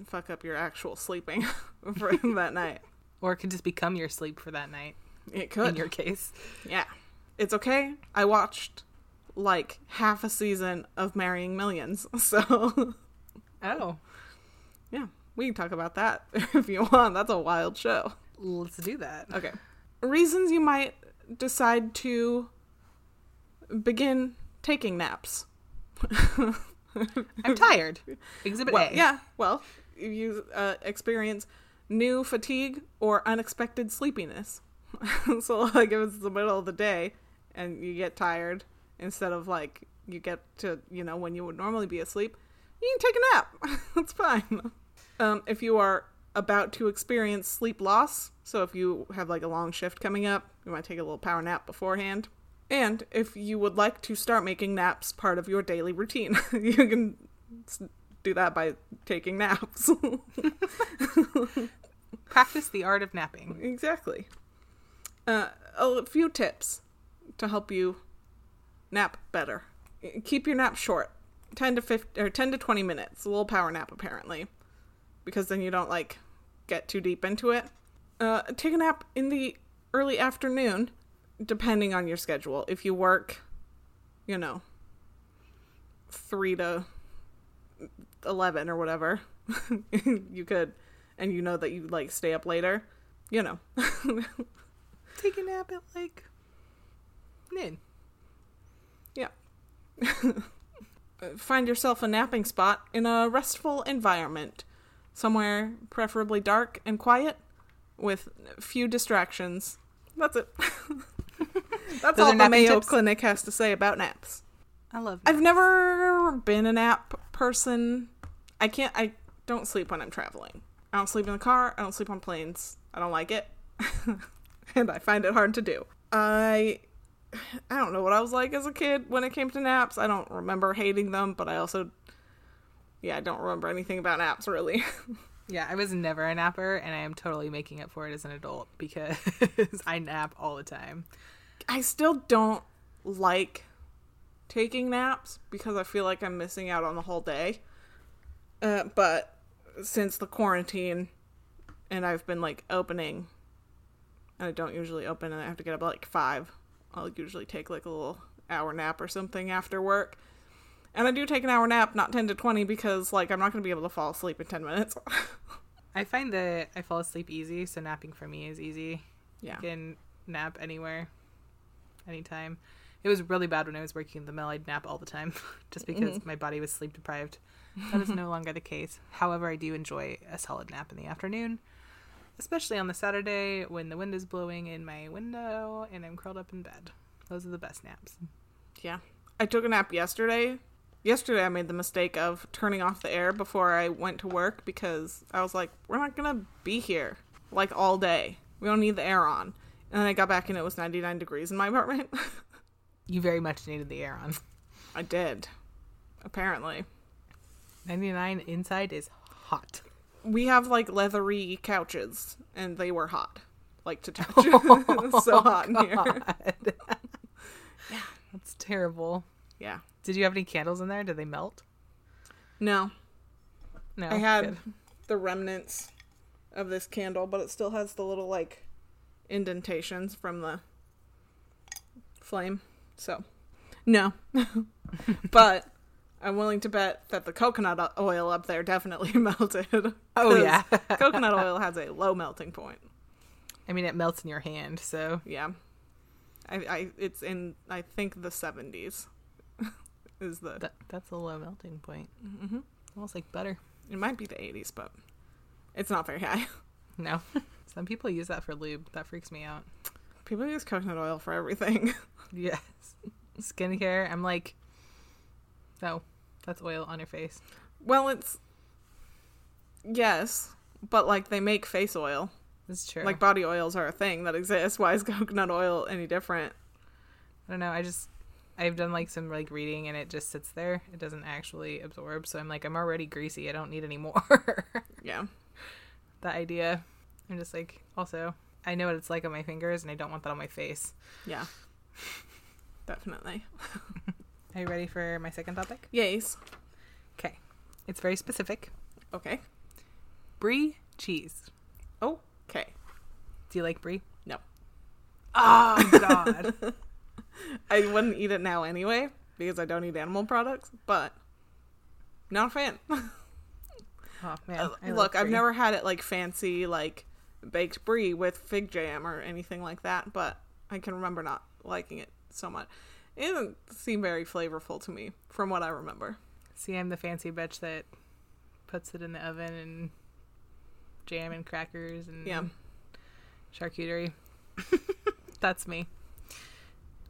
S1: fuck up your actual sleeping (laughs) for (laughs) that night
S2: Or it could just become your sleep for that night,
S1: it could.
S2: in your case.
S1: yeah it's okay i watched like half a season of marrying millions (laughs) so
S2: Oh,
S1: yeah we can talk about that if you want that's a wild show
S2: let's do that.
S1: Okay. Reasons you might decide to begin taking naps. (laughs)
S2: I'm tired. Exhibit
S1: Well,
S2: A.
S1: yeah. Well, you uh, experience new fatigue or unexpected sleepiness. (laughs) so, like, if it's the middle of the day and you get tired, instead of like you get to, you know, when you would normally be asleep, you can take a nap. (laughs) That's fine. Um, if you are about to experience sleep loss, so if you have like a long shift coming up, you might take a little power nap beforehand. And if you would like to start making naps part of your daily routine, (laughs) you can do that by taking naps. (laughs)
S2: Practice the art of napping.
S1: exactly. Uh, a few tips to help you nap better. Keep your nap short, ten to 50, or ten to twenty minutes. A little power nap, apparently, because then you don't like get too deep into it. Uh, take a nap in the early afternoon, depending on your schedule. If you work, you know, three to eleven or whatever, (laughs) you could, and you know that you like stay up later. You know, (laughs)
S2: Take a nap at like noon.
S1: Yeah. (laughs) Find yourself a napping spot in a restful environment. Somewhere preferably dark and quiet with few distractions. That's it. That's
S2: Those
S1: all the Mayo
S2: tips?
S1: Clinic has to say about naps.
S2: I love. Naps.
S1: I've never been a nap person. I can't I don't sleep when I'm traveling. I don't sleep in the car, I don't sleep on planes. I don't like it. (laughs) and I find it hard to do. I I don't know what I was like as a kid when it came to naps. I don't remember hating them, but I also yeah, I don't remember anything about naps really. (laughs)
S2: Yeah, I was never a napper, and I am totally making up for it as an adult because (laughs) I nap all the time.
S1: I still don't like taking naps because I feel like I'm missing out on the whole day. Uh, but since the quarantine and I've been like opening, and I don't usually open and I have to get up at like five, I'll usually take like a little hour nap or something after work. And I do take an hour nap, not 10 to 20, because, like, I'm not going to be able to fall asleep in 10 minutes. (laughs)
S2: I find that I fall asleep easy, so napping for me is easy.
S1: yeah.
S2: I can nap anywhere, anytime. It was really bad when I was working in the mill. I'd nap all the time (laughs) just because mm-hmm. my body was sleep deprived. That is no (laughs) longer the case. However, I do enjoy a solid nap in the afternoon, especially on the Saturday when the wind is blowing in my window and I'm curled up in bed. Those are the best naps.
S1: Yeah. I took a nap yesterday. Yesterday, I made the mistake of turning off the air before I went to work because I was like, we're not going to be here like all day. We don't need the air on. And then I got back and it was 99 degrees in my apartment. (laughs)
S2: You very much needed the air on.
S1: I did. Apparently.
S2: 99 inside is hot.
S1: We have like leathery couches and they were hot. Like to (laughs) touch. (laughs) Was so hot in here.
S2: Oh, God. That's terrible.
S1: Yeah.
S2: Did you have any candles in there? Did they melt?
S1: No.
S2: No.
S1: I had
S2: good.
S1: the remnants of this candle, but it still has the little like indentations from the flame. So, no. (laughs) but I'm willing to bet that the coconut oil up there definitely (laughs) melted.
S2: Oh yeah.
S1: coconut oil has a low melting point.
S2: I mean, it melts in your hand, so
S1: Yeah. I, I it's in I think the 70s (laughs) is the
S2: that that's a low melting point.
S1: Mm-hmm.
S2: Almost like butter.
S1: it might be the 80s, but it's not very high.
S2: No. Some people use that for lube. That freaks me out.
S1: People use coconut oil for everything. (laughs)
S2: Yes. Skincare, I'm like, no, that's oil on your face.
S1: Well, it's yes, but like they make face oil.
S2: It's true.
S1: Like body oils are a thing that exists. (laughs) Why is coconut oil any different?
S2: I don't know. I just I've done like some like reading and it just sits there. It doesn't actually absorb. So I'm like, I'm already greasy. I don't need any more. (laughs)
S1: Yeah.
S2: The idea. I'm just like, also, I know what it's like on my fingers and I don't want that on my face.
S1: Yeah. (laughs) Definitely. (laughs)
S2: Are you ready for my second topic?
S1: Yes.
S2: Okay. It's very specific.
S1: Okay.
S2: Brie cheese.
S1: Oh, Okay.
S2: Do you like brie?
S1: No.
S2: Oh (laughs) god.
S1: I wouldn't eat it now anyway because I don't eat animal products, but not a fan.
S2: Oh man.
S1: Uh, Look, I've never had it like fancy like baked brie with fig jam or anything like that, but I can remember not liking it so much. It didn't seem very flavorful to me from what I remember.
S2: See, I'm the fancy bitch that puts it in the oven and jam and crackers and
S1: Yeah.
S2: charcuterie. (laughs) That's me.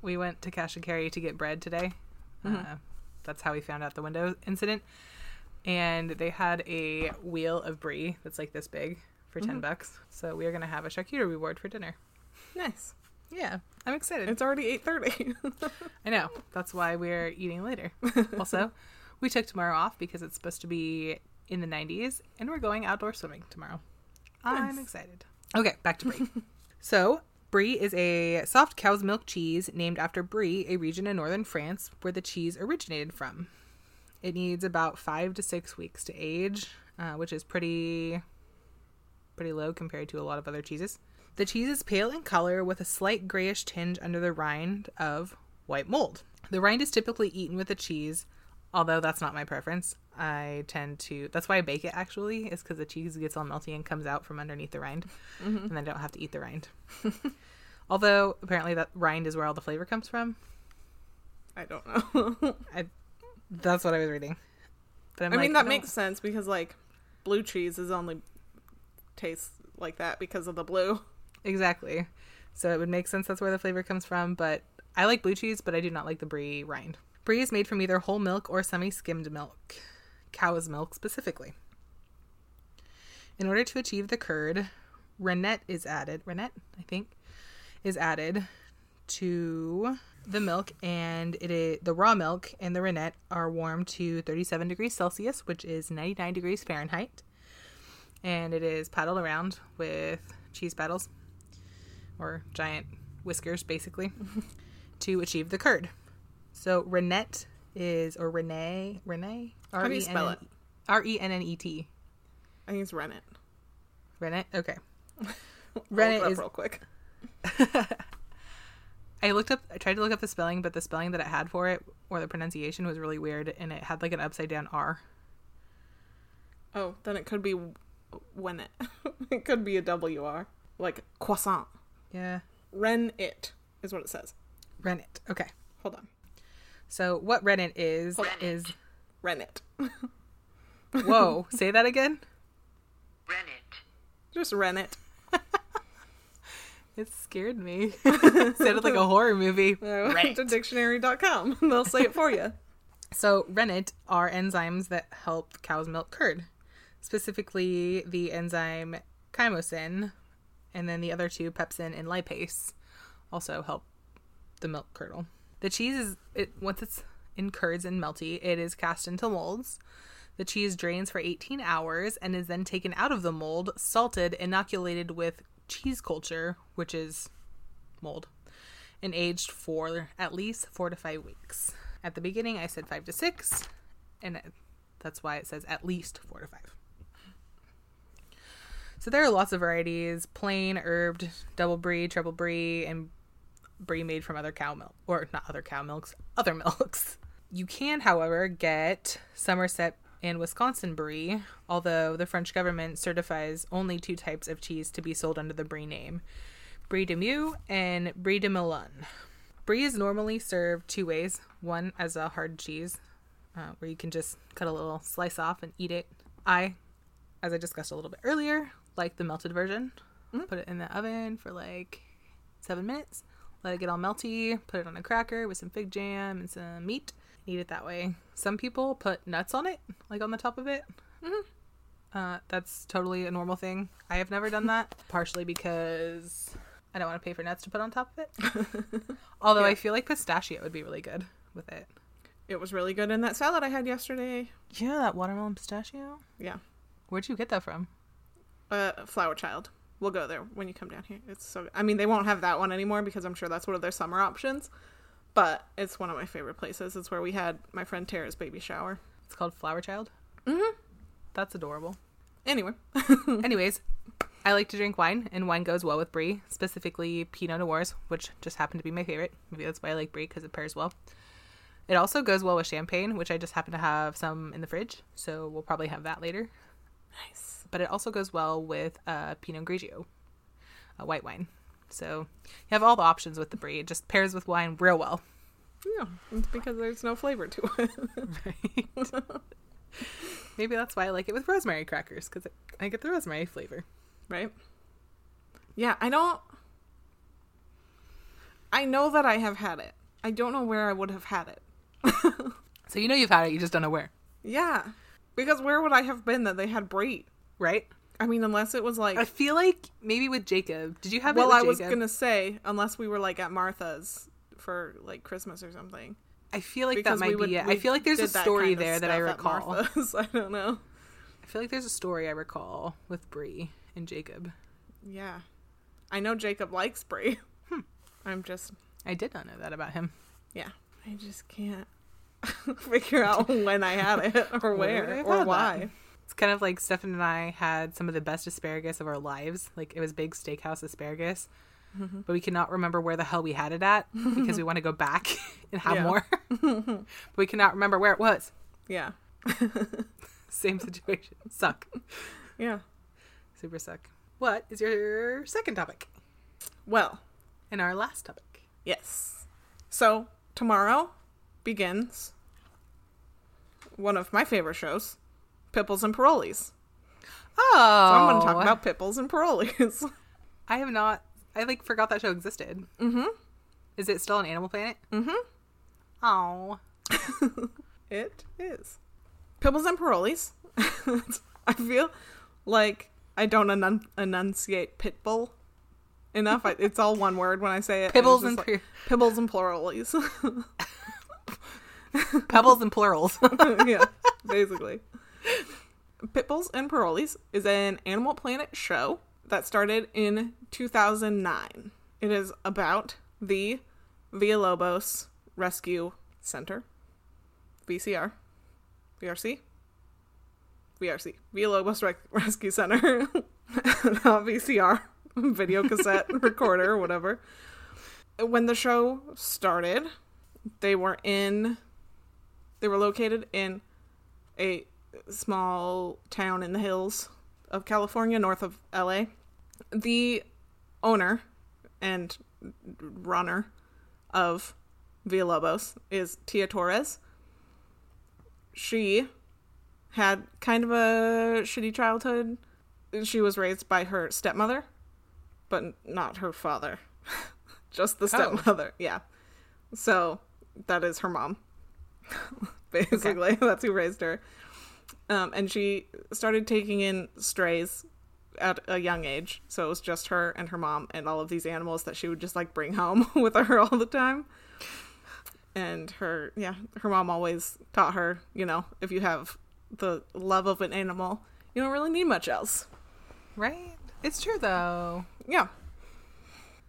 S2: We went to Cash and Carry to get bread today.
S1: Mhm.
S2: Uh, that's how we found out the window incident. And they had a wheel of brie that's like this big for 10
S1: Mhm.
S2: bucks. So we are going to have a charcuterie reward for dinner.
S1: Nice.
S2: Yeah, I'm excited.
S1: It's already 8:30. (laughs)
S2: I know. That's why we're eating later. (laughs) also, we took tomorrow off because it's supposed to be in the 90s and we're going outdoor swimming tomorrow. I'm excited. Okay, back to brie. (laughs) so, brie is a soft cow's milk cheese named after Brie, a region in northern France where the cheese originated from. It needs about 5 to 6 weeks to age, uh, which is pretty pretty low compared to a lot of other cheeses. The cheese is pale in color with a slight grayish tinge under the rind of white mold. The rind is typically eaten with the cheese, although that's not my preference. I tend to. That's why I bake it actually, is because the cheese gets all melty and comes out from underneath the rind, mm-hmm. and then I don't have to eat the rind. (laughs) although apparently that rind is where all the flavor comes from.
S1: I don't know. (laughs)
S2: I, That's what I was reading.
S1: I
S2: like,
S1: mean that makes sense because like blue cheese is only tastes like that because of the blue.
S2: exactly. So it would make sense that's where the flavor comes from. But I like blue cheese, but I do not like the brie rind. Brie is made from either whole milk or semi-skimmed milk, cow's milk specifically. In order to achieve the curd, rennet is added. Rennet, I think, is added to the milk, and it is, the raw milk and the rennet are warmed to 37 degrees Celsius, which is 99 degrees Fahrenheit, and it is paddled around with cheese paddles or giant whiskers, basically, (laughs) to achieve the curd. So rennet is or Renee Renee
S1: How do you spell it?
S2: R e n n e t
S1: I think it's rennet.
S2: rennet. Okay. (laughs) Rennet
S1: look it up
S2: is
S1: real quick. (laughs)
S2: I looked up I tried to look up the spelling, but the spelling that it had for it or the pronunciation was really weird, and it had like an upside down R.
S1: Oh, then it could be when it. (laughs) it could be a WR. Like croissant.
S2: Yeah,
S1: Ren it is what it says.
S2: rennet. Okay,
S1: Hold on.
S2: so what rennet is
S1: Rennet.
S2: is
S1: Ren it. (laughs)
S2: whoa. say that again.
S3: Rennet.
S1: Just ren it. (laughs)
S2: It scared me. it sounded like a horror movie.
S1: Uh, I went
S2: Right.
S1: to dictionary.com. They'll say it for you.
S2: So, rennet are enzymes that help cows milk curd, specifically the enzyme chymosin, and then the other two, pepsin and lipase, also help the milk curdle. The cheese is it once it's in curds and melty, it is cast into molds. The cheese drains for 18 hours and is then taken out of the mold, salted, inoculated with cheese culture, which is mold, and aged for at least four to five weeks. At the beginning, I said five to six, and that's why it says at least four to five. So there are lots of varieties plain, herbed, double brie, triple brie, and brie made from other cow milk, or not other cow milks, (laughs) other milks. You can, however, get Somerset and Wisconsin brie, although the French government certifies only two types of cheese to be sold under the brie name Brie de Meaux and Brie de Melun. Brie is normally served two ways one as a hard cheese, uh, where you can just cut a little slice off and eat it. I, as I discussed a little bit earlier, like the melted version. Put it in the oven for like seven minutes, let it get all melty, put it on a cracker with some fig jam and some meat. Eat it that way. Some people put nuts on it, like on the top of it. Uh, that's totally a normal thing. I have never done that, (laughs) partially because I don't want to pay for nuts to put on top of it. (laughs) Although I feel like pistachio would be really good with it.
S1: It was really good in that salad I had yesterday.
S2: Yeah, that watermelon pistachio.
S1: Yeah.
S2: Where'd you get that from?
S1: Uh, Flower Child. We'll go there when you come down here. It's so. I mean, they won't have that one anymore because I'm sure that's one of their summer options. But it's one of my favorite places. It's where we had my friend Tara's baby shower.
S2: It's called Flower Child. Mm-hmm. That's adorable.
S1: Anyway, (laughs) (laughs)
S2: Anyways, I like to drink wine, and wine goes well with brie, specifically Pinot Noirs, which just happened to be my favorite. Maybe that's why I like brie because it pairs well. It also goes well with champagne, which I just happen to have some in the fridge, so we'll probably have that later.
S1: nice.
S2: But it also goes well with uh, Pinot Grigio, a white wine. So you have all the options with the brie. It just pairs with wine real well.
S1: Yeah, it's because there's no flavor to it.
S2: Right. (laughs) Maybe that's why I like it with rosemary crackers because I get the rosemary flavor.
S1: right? Yeah, I don't. I know that I have had it. I don't know where I would have had it. (laughs)
S2: So you know you've had it, you just don't know where,
S1: Yeah, because where would I have been that they had brie?
S2: Right?
S1: I mean, unless it was like.
S2: I feel like maybe with Jacob. Did you have
S1: well, I was
S2: Jacob?
S1: gonna say unless we were like at Martha's for like Christmas or something.
S2: I feel like
S1: Because
S2: that might
S1: would-
S2: be it. I feel like there's a story
S1: kind of
S2: there that I recall. (laughs)
S1: I don't know.
S2: I feel like there's a story I recall with brie and Jacob.
S1: Yeah, I know Jacob likes brie. Hmm. I'm just
S2: I did not know that about him.
S1: yeah. I just can't (laughs) figure out when I had it or
S2: Where
S1: where or why.
S2: that? Kind of like Stefan and I had some of the best asparagus of our lives. Like it was big steakhouse asparagus,
S1: Mm-hmm.
S2: but we cannot remember where the hell we had it at because we (laughs) want to go back (laughs) and have
S1: Yeah.
S2: more. (laughs) but we cannot remember where it was.
S1: Yeah,
S2: Same situation. Suck.
S1: yeah.
S2: Super suck. What is your second topic?
S1: Well,
S2: And our last topic.
S1: yes. So tomorrow begins one of my favorite shows, Pipples and Parolees.
S2: Oh,
S1: So I'm going to talk about Pipples and Parolees. (laughs)
S2: I have not. I like forgot that show existed. Mm-hmm. Is it still on Animal Planet? Mm-hmm. Oh, (laughs)
S1: It is. Pibbles and Parolees. (laughs) I feel like I don't enun- enunciate pitbull enough. I, it's all one word when I say it.
S2: Pibbles and
S1: just like, Pibbles and Parolees.
S2: pebbles and plurals.
S1: yeah, basically. Pitbulls and Parolees is an Animal Planet show that started in 2009. It is about the Villalobos Rescue Center, VCR, VRC, VRC, Villalobos Rec- Rescue Center, (laughs) not VCR, video cassette (laughs) recorder whatever. When the show started, they were in They were located in a small town in the hills of California, north of LA. The owner and runner of Villalobos is Tia Torres. She had kind of a shitty childhood. She was raised by her stepmother, but not her father. (laughs) Just the
S2: Oh.
S1: stepmother. Yeah. So that is her mom. (laughs) Basically, that's who raised her. Um, and she started taking in strays at a young age. So it was just her and her mom and all of these animals that she would just like bring (laughs) home with her all the time. And her, yeah, her mom always taught her, you know, if you have the love of an animal, you don't really need much else.
S2: Right? It's true though.
S1: Yeah.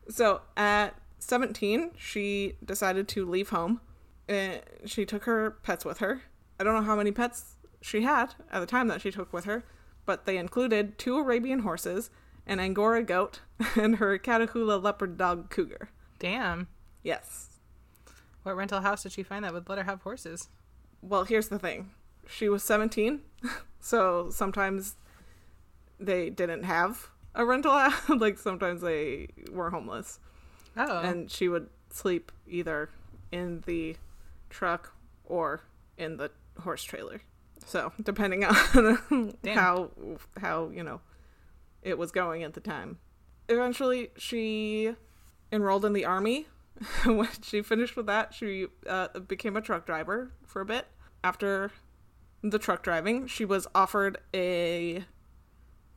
S1: So at 17, she decided to leave home. And she took her pets with her. I don't know how many pets she had at the time that she took with her, but they included two Arabian horses, an Angora goat, (laughs) and her Catahoula leopard dog cougar.
S2: Damn.
S1: Yes.
S2: What rental house did she find that would let her have horses?
S1: Well, here's the thing. She was 17, (laughs) so sometimes they didn't have a rental (laughs) house. like sometimes they were homeless.
S2: Oh.
S1: and she would sleep either in the truck or in the horse trailer. So depending on (laughs) how how you know it was going at the time. Eventually, she enrolled in the army. (laughs) when she finished with that, she uh, became a truck driver for a bit. After the truck driving, she was offered a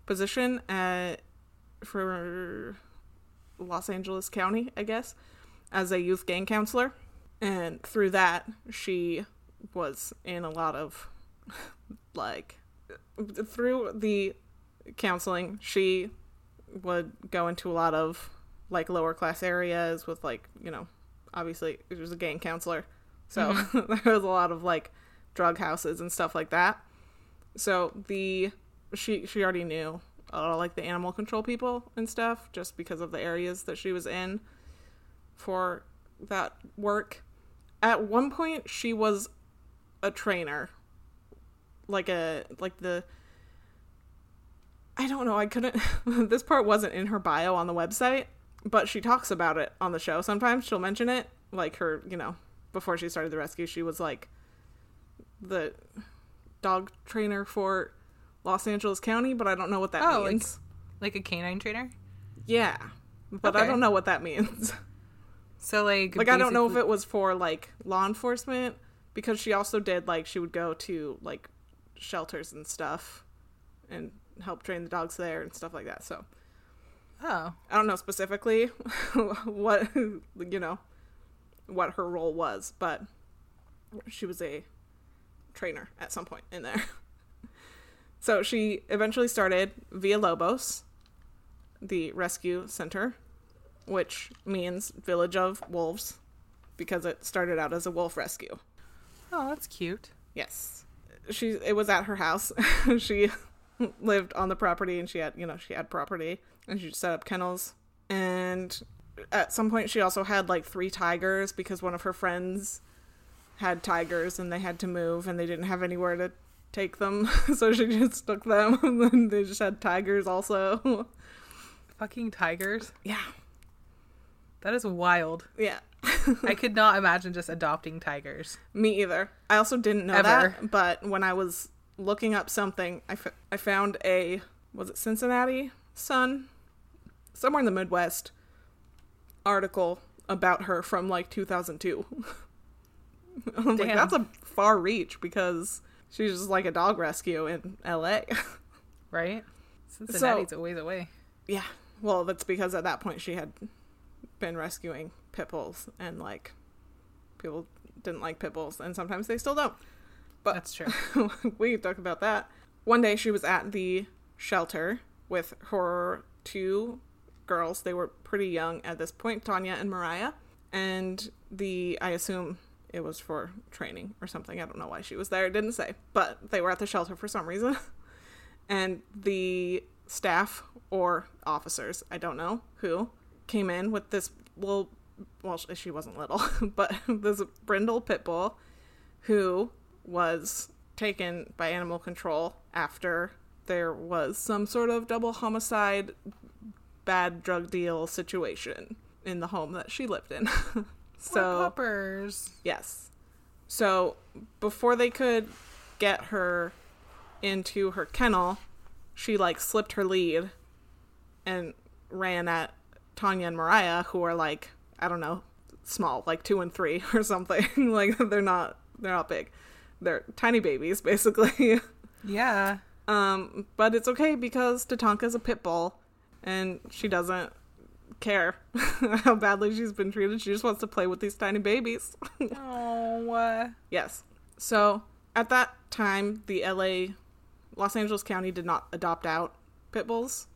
S1: position at for Los Angeles County, I guess, as a youth gang counselor. And through that, she was in a lot of, like, through the counseling, she would go into a lot of, like, lower class areas with, like, you know, obviously, it was a gang counselor. So (laughs) there was a lot of, like, drug houses and stuff like that. So the, she, she already knew uh, like the animal control people and stuff just because of the areas that she was in for that work. At one point she was a trainer. Like a like the I don't know, I couldn't (laughs) this part wasn't in her bio on the website, but she talks about it on the show. Sometimes she'll mention it like her, you know, before she started the rescue, she was like the dog trainer for Los Angeles County, but I don't know what that
S2: Oh, like-
S1: means.
S2: like a canine trainer?
S1: Yeah. But I don't know what that means. (laughs)
S2: So like
S1: like I don't know if it was for like law enforcement because she also did like she would go to like shelters and stuff and help train the dogs there and stuff like that. So
S2: Oh.
S1: I don't know specifically (laughs) what you know what her role was, but she was a trainer at some point in there. (laughs) so she eventually started Villalobos, the rescue center, which means village of wolves because it started out as a wolf rescue.
S2: Oh, that's cute.
S1: Yes. She it was at her house. (laughs) she lived on the property and she had, you know, she had property and she set up kennels and at some point she also had like three tigers because one of her friends had tigers and they had to move and they didn't have anywhere to take them. (laughs) so she just took them (laughs) and then they just had tigers also.
S2: Fucking tigers.
S1: yeah.
S2: That is wild.
S1: Yeah.
S2: I could not imagine just adopting tigers.
S1: Me either. I also didn't know
S2: Ever.
S1: that, but when I was looking up something, I, f- I found a was it Cincinnati Sun, somewhere in the Midwest, article about her from like 2002. (laughs) I was like, that's a far reach because she's just like a dog rescue in L.A. (laughs)
S2: Right? Cincinnati's a ways away.
S1: yeah, well, that's because at that point she had been rescuing pit bulls and like people didn't like pit bulls and sometimes they still don't. But
S2: That's true. (laughs)
S1: we can talk about that. One day she was at the shelter with her two girls. They were pretty young at this point, Tanya and Mariah. And the, I assume it was for training or something. I don't know why she was there. It didn't say. But they were at the shelter for some reason. (laughs) and the staff or officers, I don't know who, came in with this little, well, she wasn't little, (laughs) but this brindle pit bull who was taken by animal control after there was some sort of double homicide, bad drug deal situation in the home that she lived in. (laughs) So,
S2: puppers.
S1: yes. So, before they could get her into her kennel, she like slipped her lead and ran at Tanya and Mariah, who are like, I don't know, small, like two and three (laughs) or something. (laughs) like they're not they're not big. They're tiny babies, (laughs) basically.
S2: Yeah.
S1: um, but it's okay because Tatanka's a pit bull and she doesn't care how badly she's been treated. She just wants to play with these tiny babies.
S2: Oh. Uh,
S1: Yes. So at that time, the LA, Los Angeles County did not adopt out pit bulls.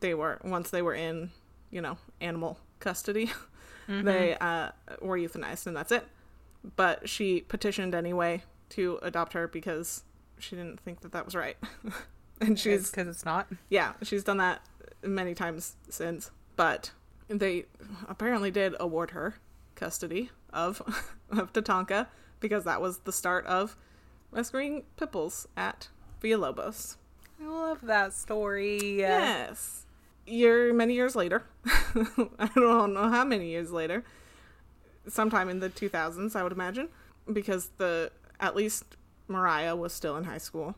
S1: They were once they were in, you know, animal custody, they uh, were euthanized, and that's it. But she petitioned anyway to adopt her because she didn't think that that was right, (laughs) and she's
S2: because it's not.
S1: yeah, she's done that many times since. But they apparently did award her custody of (laughs) of Tatanka because that was the start of rescuing Pipples at Villalobos.
S2: I love that story.
S1: Yes. Year many years later. (laughs) I don't know how many years later. Sometime in the 2000s, I would imagine, because the at least Mariah was still in high school.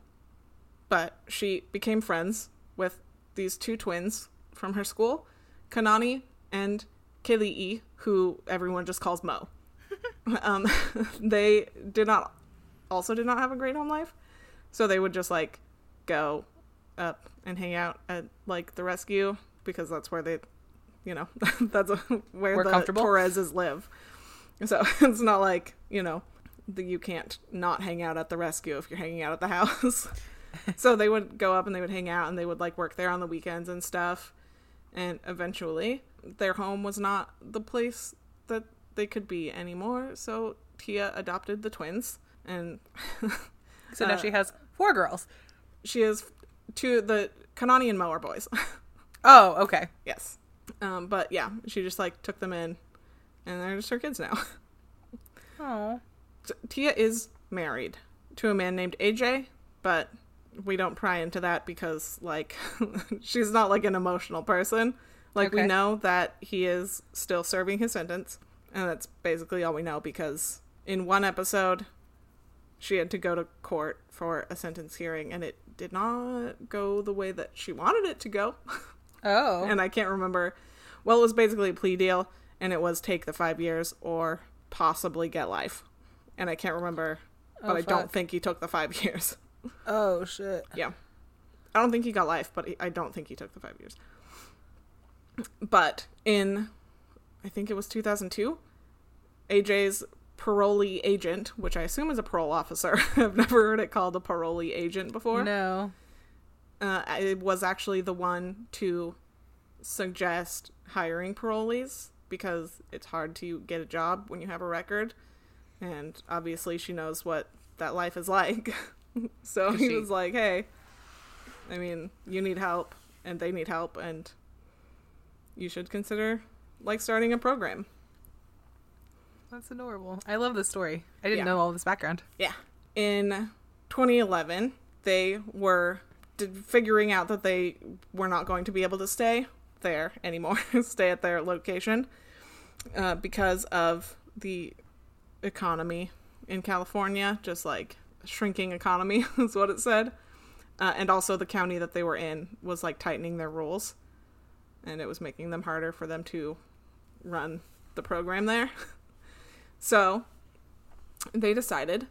S1: But she became friends with these two twins from her school, Kanani and Kili'i, who everyone just calls Mo. (laughs) um, (laughs) they did not also did not have a great home life, so they would just like go up and hang out at like the rescue because that's where they, you know, (laughs) that's where
S2: We're
S1: the. Torreses live. So (laughs) it's not like you know, the, you can't not hang out at the rescue if you're hanging out at the house. (laughs) so they would go up and they would hang out and they would like work there on the weekends and stuff. And eventually, their home was not the place that they could be anymore. So Tia adopted the twins, and
S2: So now
S1: Uh,
S2: she has four girls.
S1: she has two the Kanani and Mo boys. (laughs)
S2: Oh, okay.
S1: yes, um, but yeah, she just like took them in, and they're just her kids now.
S2: Oh.
S1: So, Tia is married to a man named AJ, but we don't pry into that because like (laughs) she's not like an emotional person. Like we know that he is still serving his sentence, and that's basically all we know because in one episode she had to go to court for a sentence hearing and it did not go the way that she wanted it to go. (laughs)
S2: Oh.
S1: and I can't remember. Well, it was basically a plea deal, and it was take the five years or possibly get life. And I can't remember, oh, but
S2: Oh,
S1: I don't think he took the five (laughs) years.
S2: oh shit.
S1: yeah, I don't think he got life, but I don't think he took the five years. But in, I think it was 2002, AJ's parolee agent, which I assume is a parole officer. (laughs) I've never heard it called a parolee agent before
S2: No.
S1: uh, it was actually the one to suggest hiring parolees because it's hard to get a job when you have a record, and obviously she knows what that life is (laughs) like. so he
S2: She-
S1: was like, "Hey, I mean, you need help, and they need help, and you should consider like starting a program."
S2: That's adorable. I love this story. I didn't
S1: Yeah.
S2: know all this background.
S1: Yeah. In 2011, they were figuring out that they were not going to be able to stay there anymore, (laughs) stay at their location, uh, because of the economy in California, just like shrinking economy (laughs) is what it said. Uh, and also, the county that they were in was like tightening their rules, and it was making them harder for them to run the program there. (laughs) so, they decided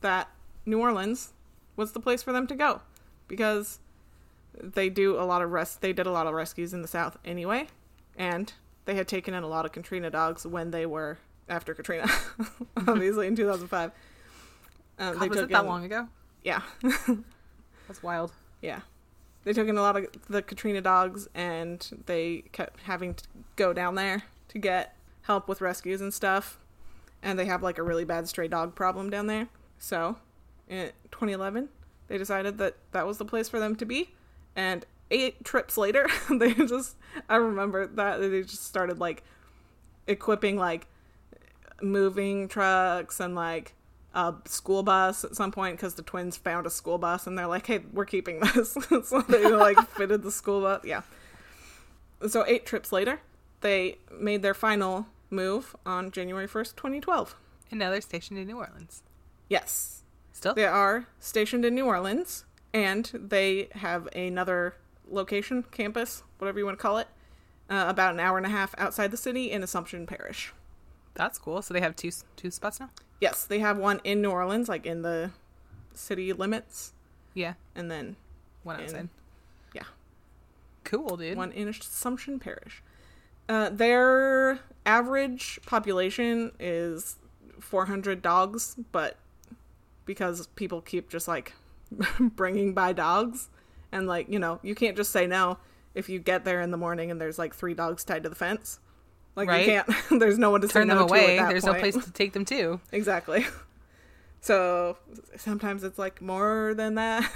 S1: that New Orleans was the place for them to go because they do a lot of res- they did a lot of rescues in the south anyway and they had taken in a lot of Katrina dogs when they were after Katrina (laughs) obviously in 2005 um,
S2: God,
S1: they
S2: was
S1: took
S2: it that
S1: in-
S2: long ago?
S1: yeah (laughs)
S2: That's wild.
S1: yeah they took in a lot of the Katrina dogs and they kept having to go down there to get help with rescues and stuff and they have like a really bad stray dog problem down there so in 2011 they decided that that was the place for them to be and eight trips later (laughs) they just i remember that they just started like equipping like moving trucks and like a school bus at some point because the twins found a school bus and they're like, "Hey, we're keeping this." (laughs) so they like (laughs) fitted the school bus. Yeah. So eight trips later, they made their final move on January first, twenty twelve.
S2: And now they're stationed in New Orleans.
S1: Yes,
S2: Still?
S1: they are stationed in New Orleans, and they have another location, campus, whatever you want to call it, uh, about an hour and a half outside the city in Assumption Parish.
S2: That's cool. So they have two two spots now?
S1: Yes, they have one in New Orleans, like in the city limits,
S2: Yeah.
S1: and then
S2: One
S1: In-
S2: outside.
S1: yeah,
S2: Cool, dude.
S1: one in Assumption Parish. Uh, their average population is 400 dogs, but because people keep just like (laughs) bringing by dogs, and like you know, you can't just say no if you get there in the morning and there's like three dogs tied to the fence. Like
S2: Right.
S1: you can't. (laughs) there's no one to
S2: Turn
S1: say
S2: them
S1: no
S2: away.
S1: To at that
S2: There's
S1: point.
S2: no place to take them to. (laughs)
S1: exactly. So sometimes it's like more than that.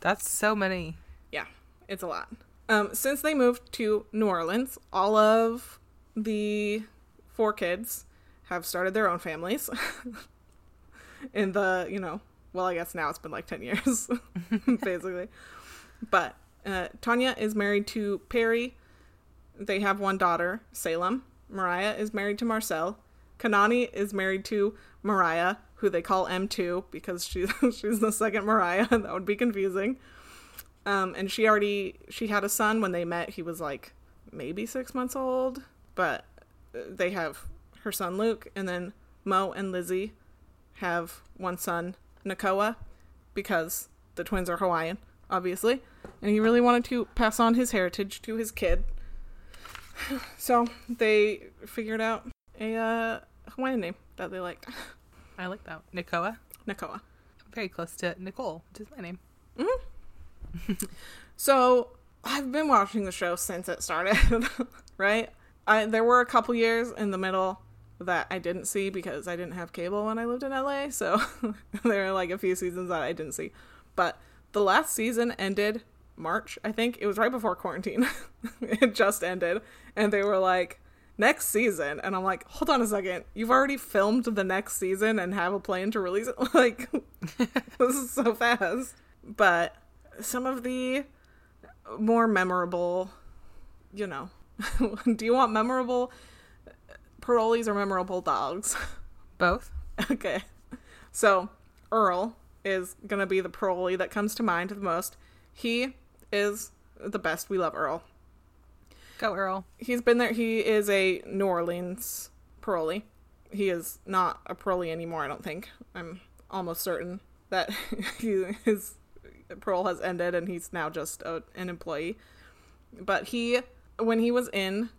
S2: That's so many.
S1: yeah, it's a lot. Um, since they moved to New Orleans, all of the four kids have started their own families. (laughs) In the, you know, well, I guess now it's been like 10 years, (laughs) basically. But uh, Tanya is married to Perry. They have one daughter, Salem. Mariah is married to Marcel. Kanani is married to Mariah, who they call M2 because she, (laughs) she's the second Mariah. that would be confusing. Um, and she already she had a son when they met. He was like maybe six months old, but uh, they have her son Luke, and then Mo and Lizzie have one son, Nakoa, because the twins are Hawaiian, obviously, and he really wanted to pass on his heritage to his kid. (sighs) So they figured out a uh, Hawaiian name that they liked, (laughs)
S2: I like that. Nicoa.
S1: Nakoa.
S2: Very close to Nicole, which is my name. (laughs)
S1: So I've been watching the show since it started, (laughs) right? I there were a couple years in the middle that I didn't see because I didn't have cable when I lived in LA, (laughs) so there are like a few seasons that I didn't see. But the last season ended March, I think. It was right before quarantine. it just ended and they were like next season and I'm like, "Hold on a second. You've already filmed the next season and have a plan to release it?" Like this is so fast. But some of the more memorable, you know, (laughs) do you want memorable parolees or memorable dogs?
S2: Both. (laughs)
S1: okay. So, Earl is going to be the parolee that comes to mind the most. He is the best. We love Earl.
S2: Go, Earl.
S1: He's been there. He is a New Orleans parolee. He is not a parolee anymore, I don't think. I'm almost certain that (laughs) he, his parole has ended and he's now just a, an employee. But he, when he was in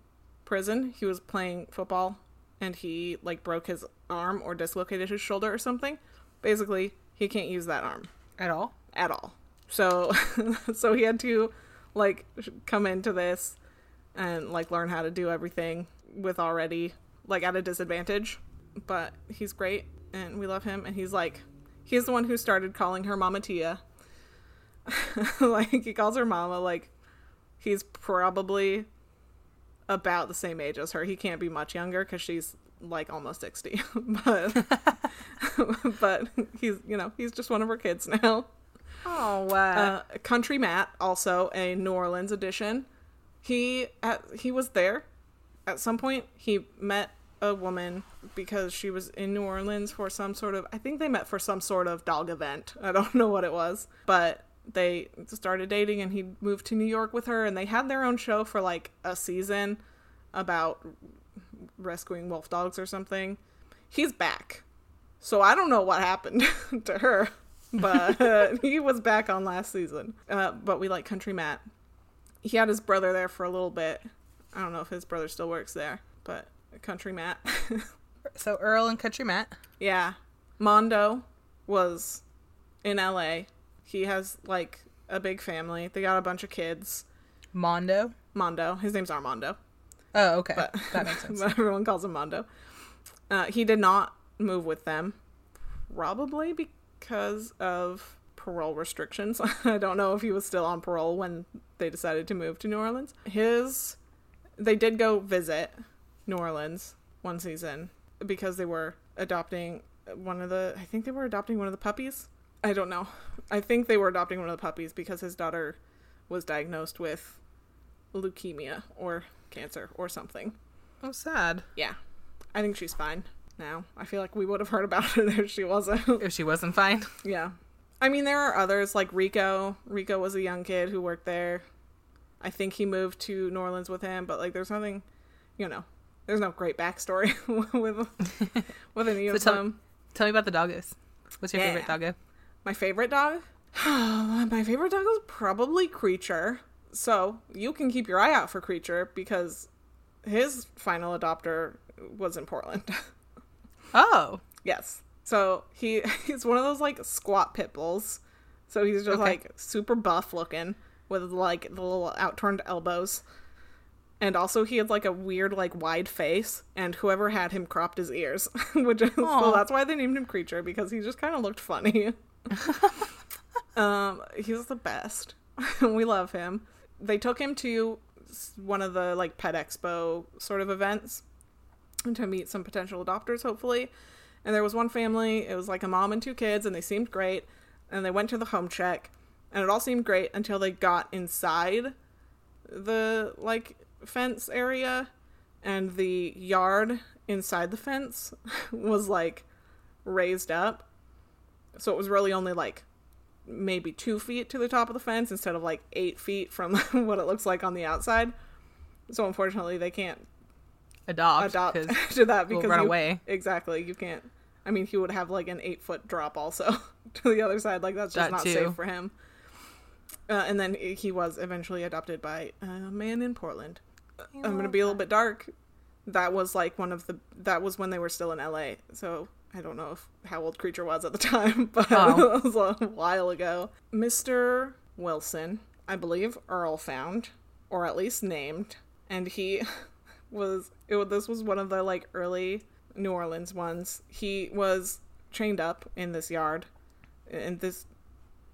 S1: prison, he was playing football and he like broke his arm or dislocated his shoulder or something. Basically, he can't use that arm
S2: At all?
S1: at all. So (laughs) so he had to like come into this and like learn how to do everything with already like at a disadvantage. But he's great and we love him and he's like he's the one who started calling her Mama Tia. (laughs) like he calls her Mama like he's probably about the same age as her. He can't be much younger cuz she's like almost 60. (laughs) but (laughs) but he's you know, he's just one of her kids now.
S2: Oh, wow.
S1: Uh, Country Matt, also a New Orleans edition. He at, he was there at some point. He met a woman because she was in New Orleans for some sort of. I think they met for some sort of dog event. I don't know what it was, but they started dating, and he moved to New York with her, and they had their own show for like a season about rescuing wolf dogs or something. He's back. So I don't know what happened (laughs) to her, but (laughs) he was back on last season. Uh, but we like Country Matt. He had his brother there for a little bit. I don't know if his brother still works there, but Country Matt. (laughs)
S2: so, Earl and Country Matt.
S1: yeah. Mondo was in LA. He has like a big family. They got a bunch of kids.
S2: Mondo.
S1: Mondo. His name's Armando.
S2: Oh, okay.
S1: but
S2: that makes (laughs) sense.
S1: but everyone calls him Mondo. Uh, he did not move with them, probably because of parole restrictions. (laughs) I don't know if he was still on parole when they decided to move to New Orleans. His, they did go visit New Orleans one season because they were adopting one of the I think they were adopting one of the puppies. I don't know. I think they were adopting one of the puppies because his daughter was diagnosed with leukemia or cancer or something.
S2: Oh, sad.
S1: Yeah. I think she's fine now. I feel like we would have heard about (laughs) it if she wasn't.
S2: If she wasn't fine.
S1: yeah. I mean, there are others like Rico. Rico was a young kid who worked there. I think he moved to New Orleans with him, but like, there's nothing, you know, there's no great backstory (laughs) with with (laughs) any of
S2: So tell-
S1: them.
S2: Tell me about the doggos. What's your
S1: Yeah.
S2: favorite doggo?
S1: My favorite dog? (sighs) My favorite dog is probably Creature. So you can keep your eye out for Creature because his final adopter was in Portland. (laughs)
S2: Oh.
S1: yes. So he (laughs) he's one of those like squat pit bulls. So he's just
S2: Okay.
S1: like super buff looking with like the little outturned elbows. And also he had like a weird like wide face and whoever had him cropped his ears, (laughs) which is, so that's why they named him Creature because he just kind of looked funny. (laughs) um was the best. (laughs) we love him. They took him to one of the like pet expo sort of events to meet some potential adopters hopefully. And there was one family, it was like a mom and two kids and they seemed great and they went to the home check and it all seemed great until they got inside the like fence area and the yard inside the fence (laughs) was like raised up so it was really only like maybe two feet to the top of the fence instead of like eight feet from (laughs) what it looks like on the outside. So unfortunately they can't
S2: Adopt.
S1: adopt (laughs) to that because
S2: we'll
S1: because
S2: run
S1: you-
S2: away.
S1: exactly. You can't i mean he would have like an eight foot drop also (laughs) to the other side. Like that's just
S2: That
S1: not
S2: too.
S1: safe for him. Uh, and then he was eventually adopted by a man in portland. I'm gonna be a little bit dark. That was like one of the that was when they were still in la so i don't know if how old creature was at the (laughs) time but
S2: Oh. (laughs)
S1: it was a while ago mr wilson i believe earl found or at least named and he (laughs) was it this was one of the like early New Orleans ones. He was chained up in this yard, and this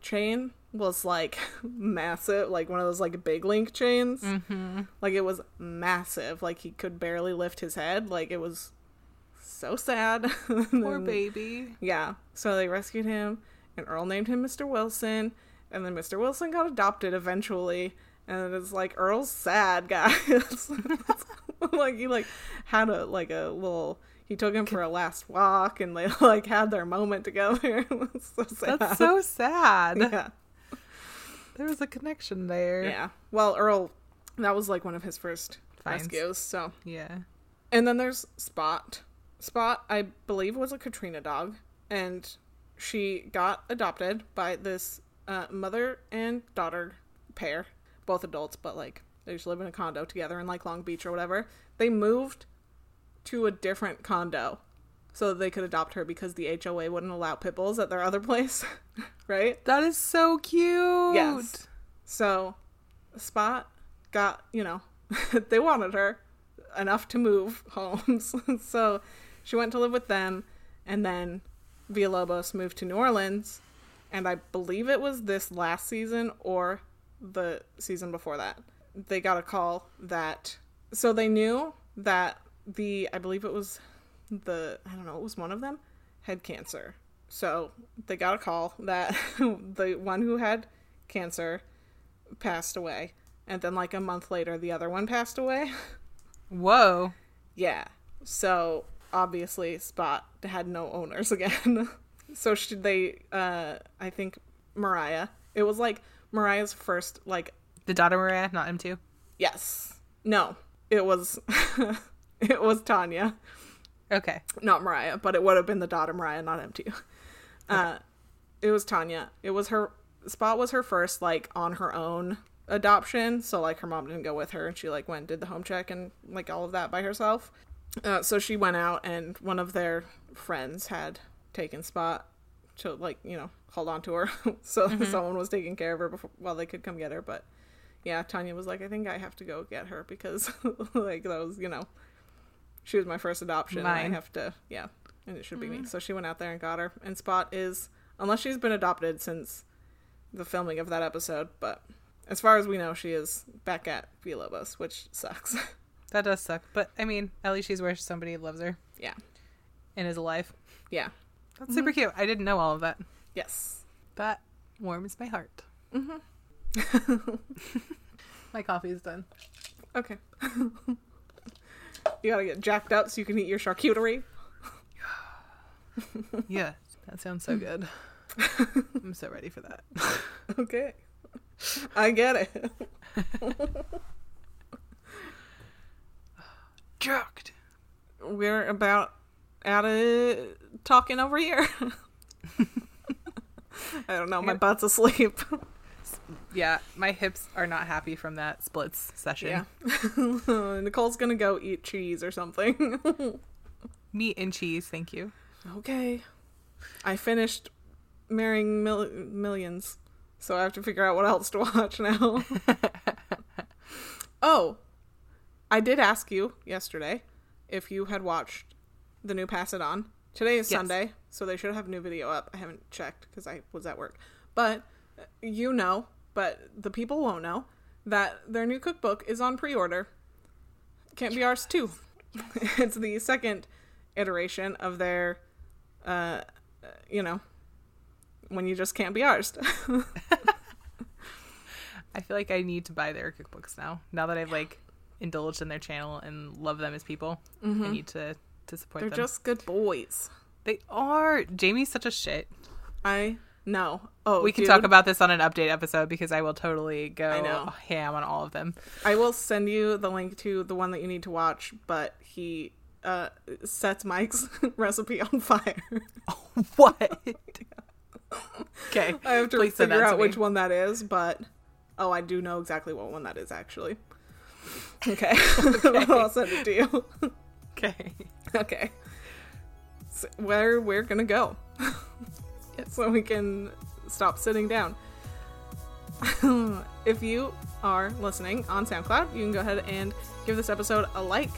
S1: chain was like massive, like one of those like big link chains. Mm-hmm. Like it was massive. Like he could barely lift his head. Like it was so sad. (laughs)
S2: Poor
S1: And-
S2: baby.
S1: yeah. So they rescued him, and Earl named him Mr. Wilson, and then Mr. Wilson got adopted eventually. And it's like Earl's sad, (laughs) guys. (laughs) like he like had a like a little. He took him for a last walk, and they like had their moment together. so sad.
S2: That's so sad.
S1: yeah.
S2: There was a connection there.
S1: Yeah. Well, Earl, that was like one of his first
S2: Finds.
S1: rescues. So
S2: Yeah.
S1: And then there's Spot. Spot, I believe, was a Katrina dog, and she got adopted by this uh, mother and daughter pair, both adults, but like they just live in a condo together in like Long Beach or whatever. They moved to a different condo so that they could adopt her because the HOA wouldn't allow pit bulls at their other place, (laughs) right?
S2: That is so cute.
S1: Yes. So, Spot got, you know, (laughs) they wanted her enough to move (laughs) homes. so, she went to live with them, and then Villalobos moved to New Orleans, and I believe it was this last season or the season before that. They got a call that. So, they knew that the, I believe it was the, I don't know, it was one of them, had cancer. So, they got a call that (laughs) the one who had cancer passed away. And then, like, a month later, the other one passed away. (laughs)
S2: Whoa.
S1: yeah. So, obviously, Spot had no owners again. (laughs) so, she, they, uh, I think Mariah, it was like Mariah's first, like,
S2: The daughter Mariah, not M2.
S1: yes. No. It was, (laughs) it was Tania.
S2: Okay.
S1: not Mariah, but it would have been the daughter Mariah, not him too. Uh, it was Tania. It was her spot was her first like on her own adoption. So like her mom didn't go with her, and she like went and did the home check and like all of that by herself. Uh, so she went out, and one of their friends had taken Spot to like you know hold on to her. (laughs) so someone was taking care of her before while they could come get her. But yeah, Tania was like, I think I have to go get her because (laughs) like that was you know she was my first adoption. And I have to, yeah, and it should be me. So she went out there and got her. And Spot is, unless she's been adopted since the filming of that episode, but as far as we know, she is back at Villalobos, which sucks. (laughs)
S2: That does suck. But I mean, at least she's where somebody loves her
S1: yeah,
S2: and is alive.
S1: yeah,
S2: That's super mm-hmm. cute. I didn't know all of that.
S1: Yes.
S2: That warms my heart. Mm-hmm. (laughs) my coffee is done.
S1: Okay. (laughs) you gotta get jacked up so you can eat your charcuterie. (sighs)
S2: Yeah, that sounds so good. (laughs) I'm so ready for that.
S1: Okay. I get it.
S2: Jacked.
S1: We're about out of talking over here. (laughs) I don't know. My butt's asleep. (laughs)
S2: Yeah, my hips are not happy from that splits session.
S1: Yeah. (laughs) Nicole's gonna go eat cheese or something.
S2: Meat and cheese, thank you.
S1: okay. I finished marrying mil- millions, so I have to figure out what else to watch now. oh, I did ask you yesterday if you had watched the new Pass It On. Today is
S2: Yes.
S1: Sunday, so they should have a new video up. I haven't checked because I was at work. But uh, you know, but the people won't know that their new cookbook is on pre-order. Can't be ours too. (laughs) it's the second iteration of their, uh, you know, when you just can't be ours. (laughs) (laughs)
S2: I feel like I need to buy their cookbooks now. Now that I've like indulged in their channel and love them as people, I need to to support
S1: They're
S2: them.
S1: just good boys.
S2: They are. Jamie's such a shit.
S1: I know. Oh,
S2: We can
S1: dude,
S2: talk about this on an update episode because I will totally go
S1: I know.
S2: ham on all of them.
S1: I will send you the link to the one that you need to watch, but he uh sets Mike's (laughs) recipe on fire. (laughs)
S2: What? okay.
S1: I have to
S2: Please
S1: figure out which one that is, but oh, I do know exactly what one that is actually. (laughs) (laughs) Okay, I'll send it to you.
S2: Okay.
S1: okay, so where we're gonna go, (laughs) so we can stop sitting down. if you are listening on SoundCloud, you can go ahead and give this episode a like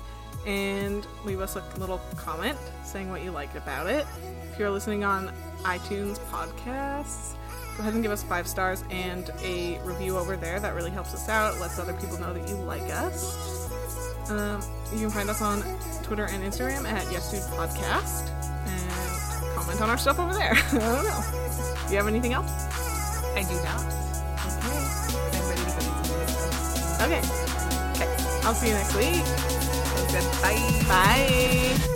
S1: and leave us a little comment saying what you liked about it. If you're listening on iTunes podcasts, go ahead and give us five stars and a review over there. That really helps us out. Lets other people know that you like us. Um, you can find us on Twitter and Instagram at Yes Dude Podcast and comment on our stuff over there. (laughs) I don't know. Do you have anything else?
S2: I do not.
S1: Okay.
S2: I'm ready to go.
S1: Okay.
S2: Okay.
S1: I'll see you next week.
S2: Sounds good. Bye.
S1: Bye.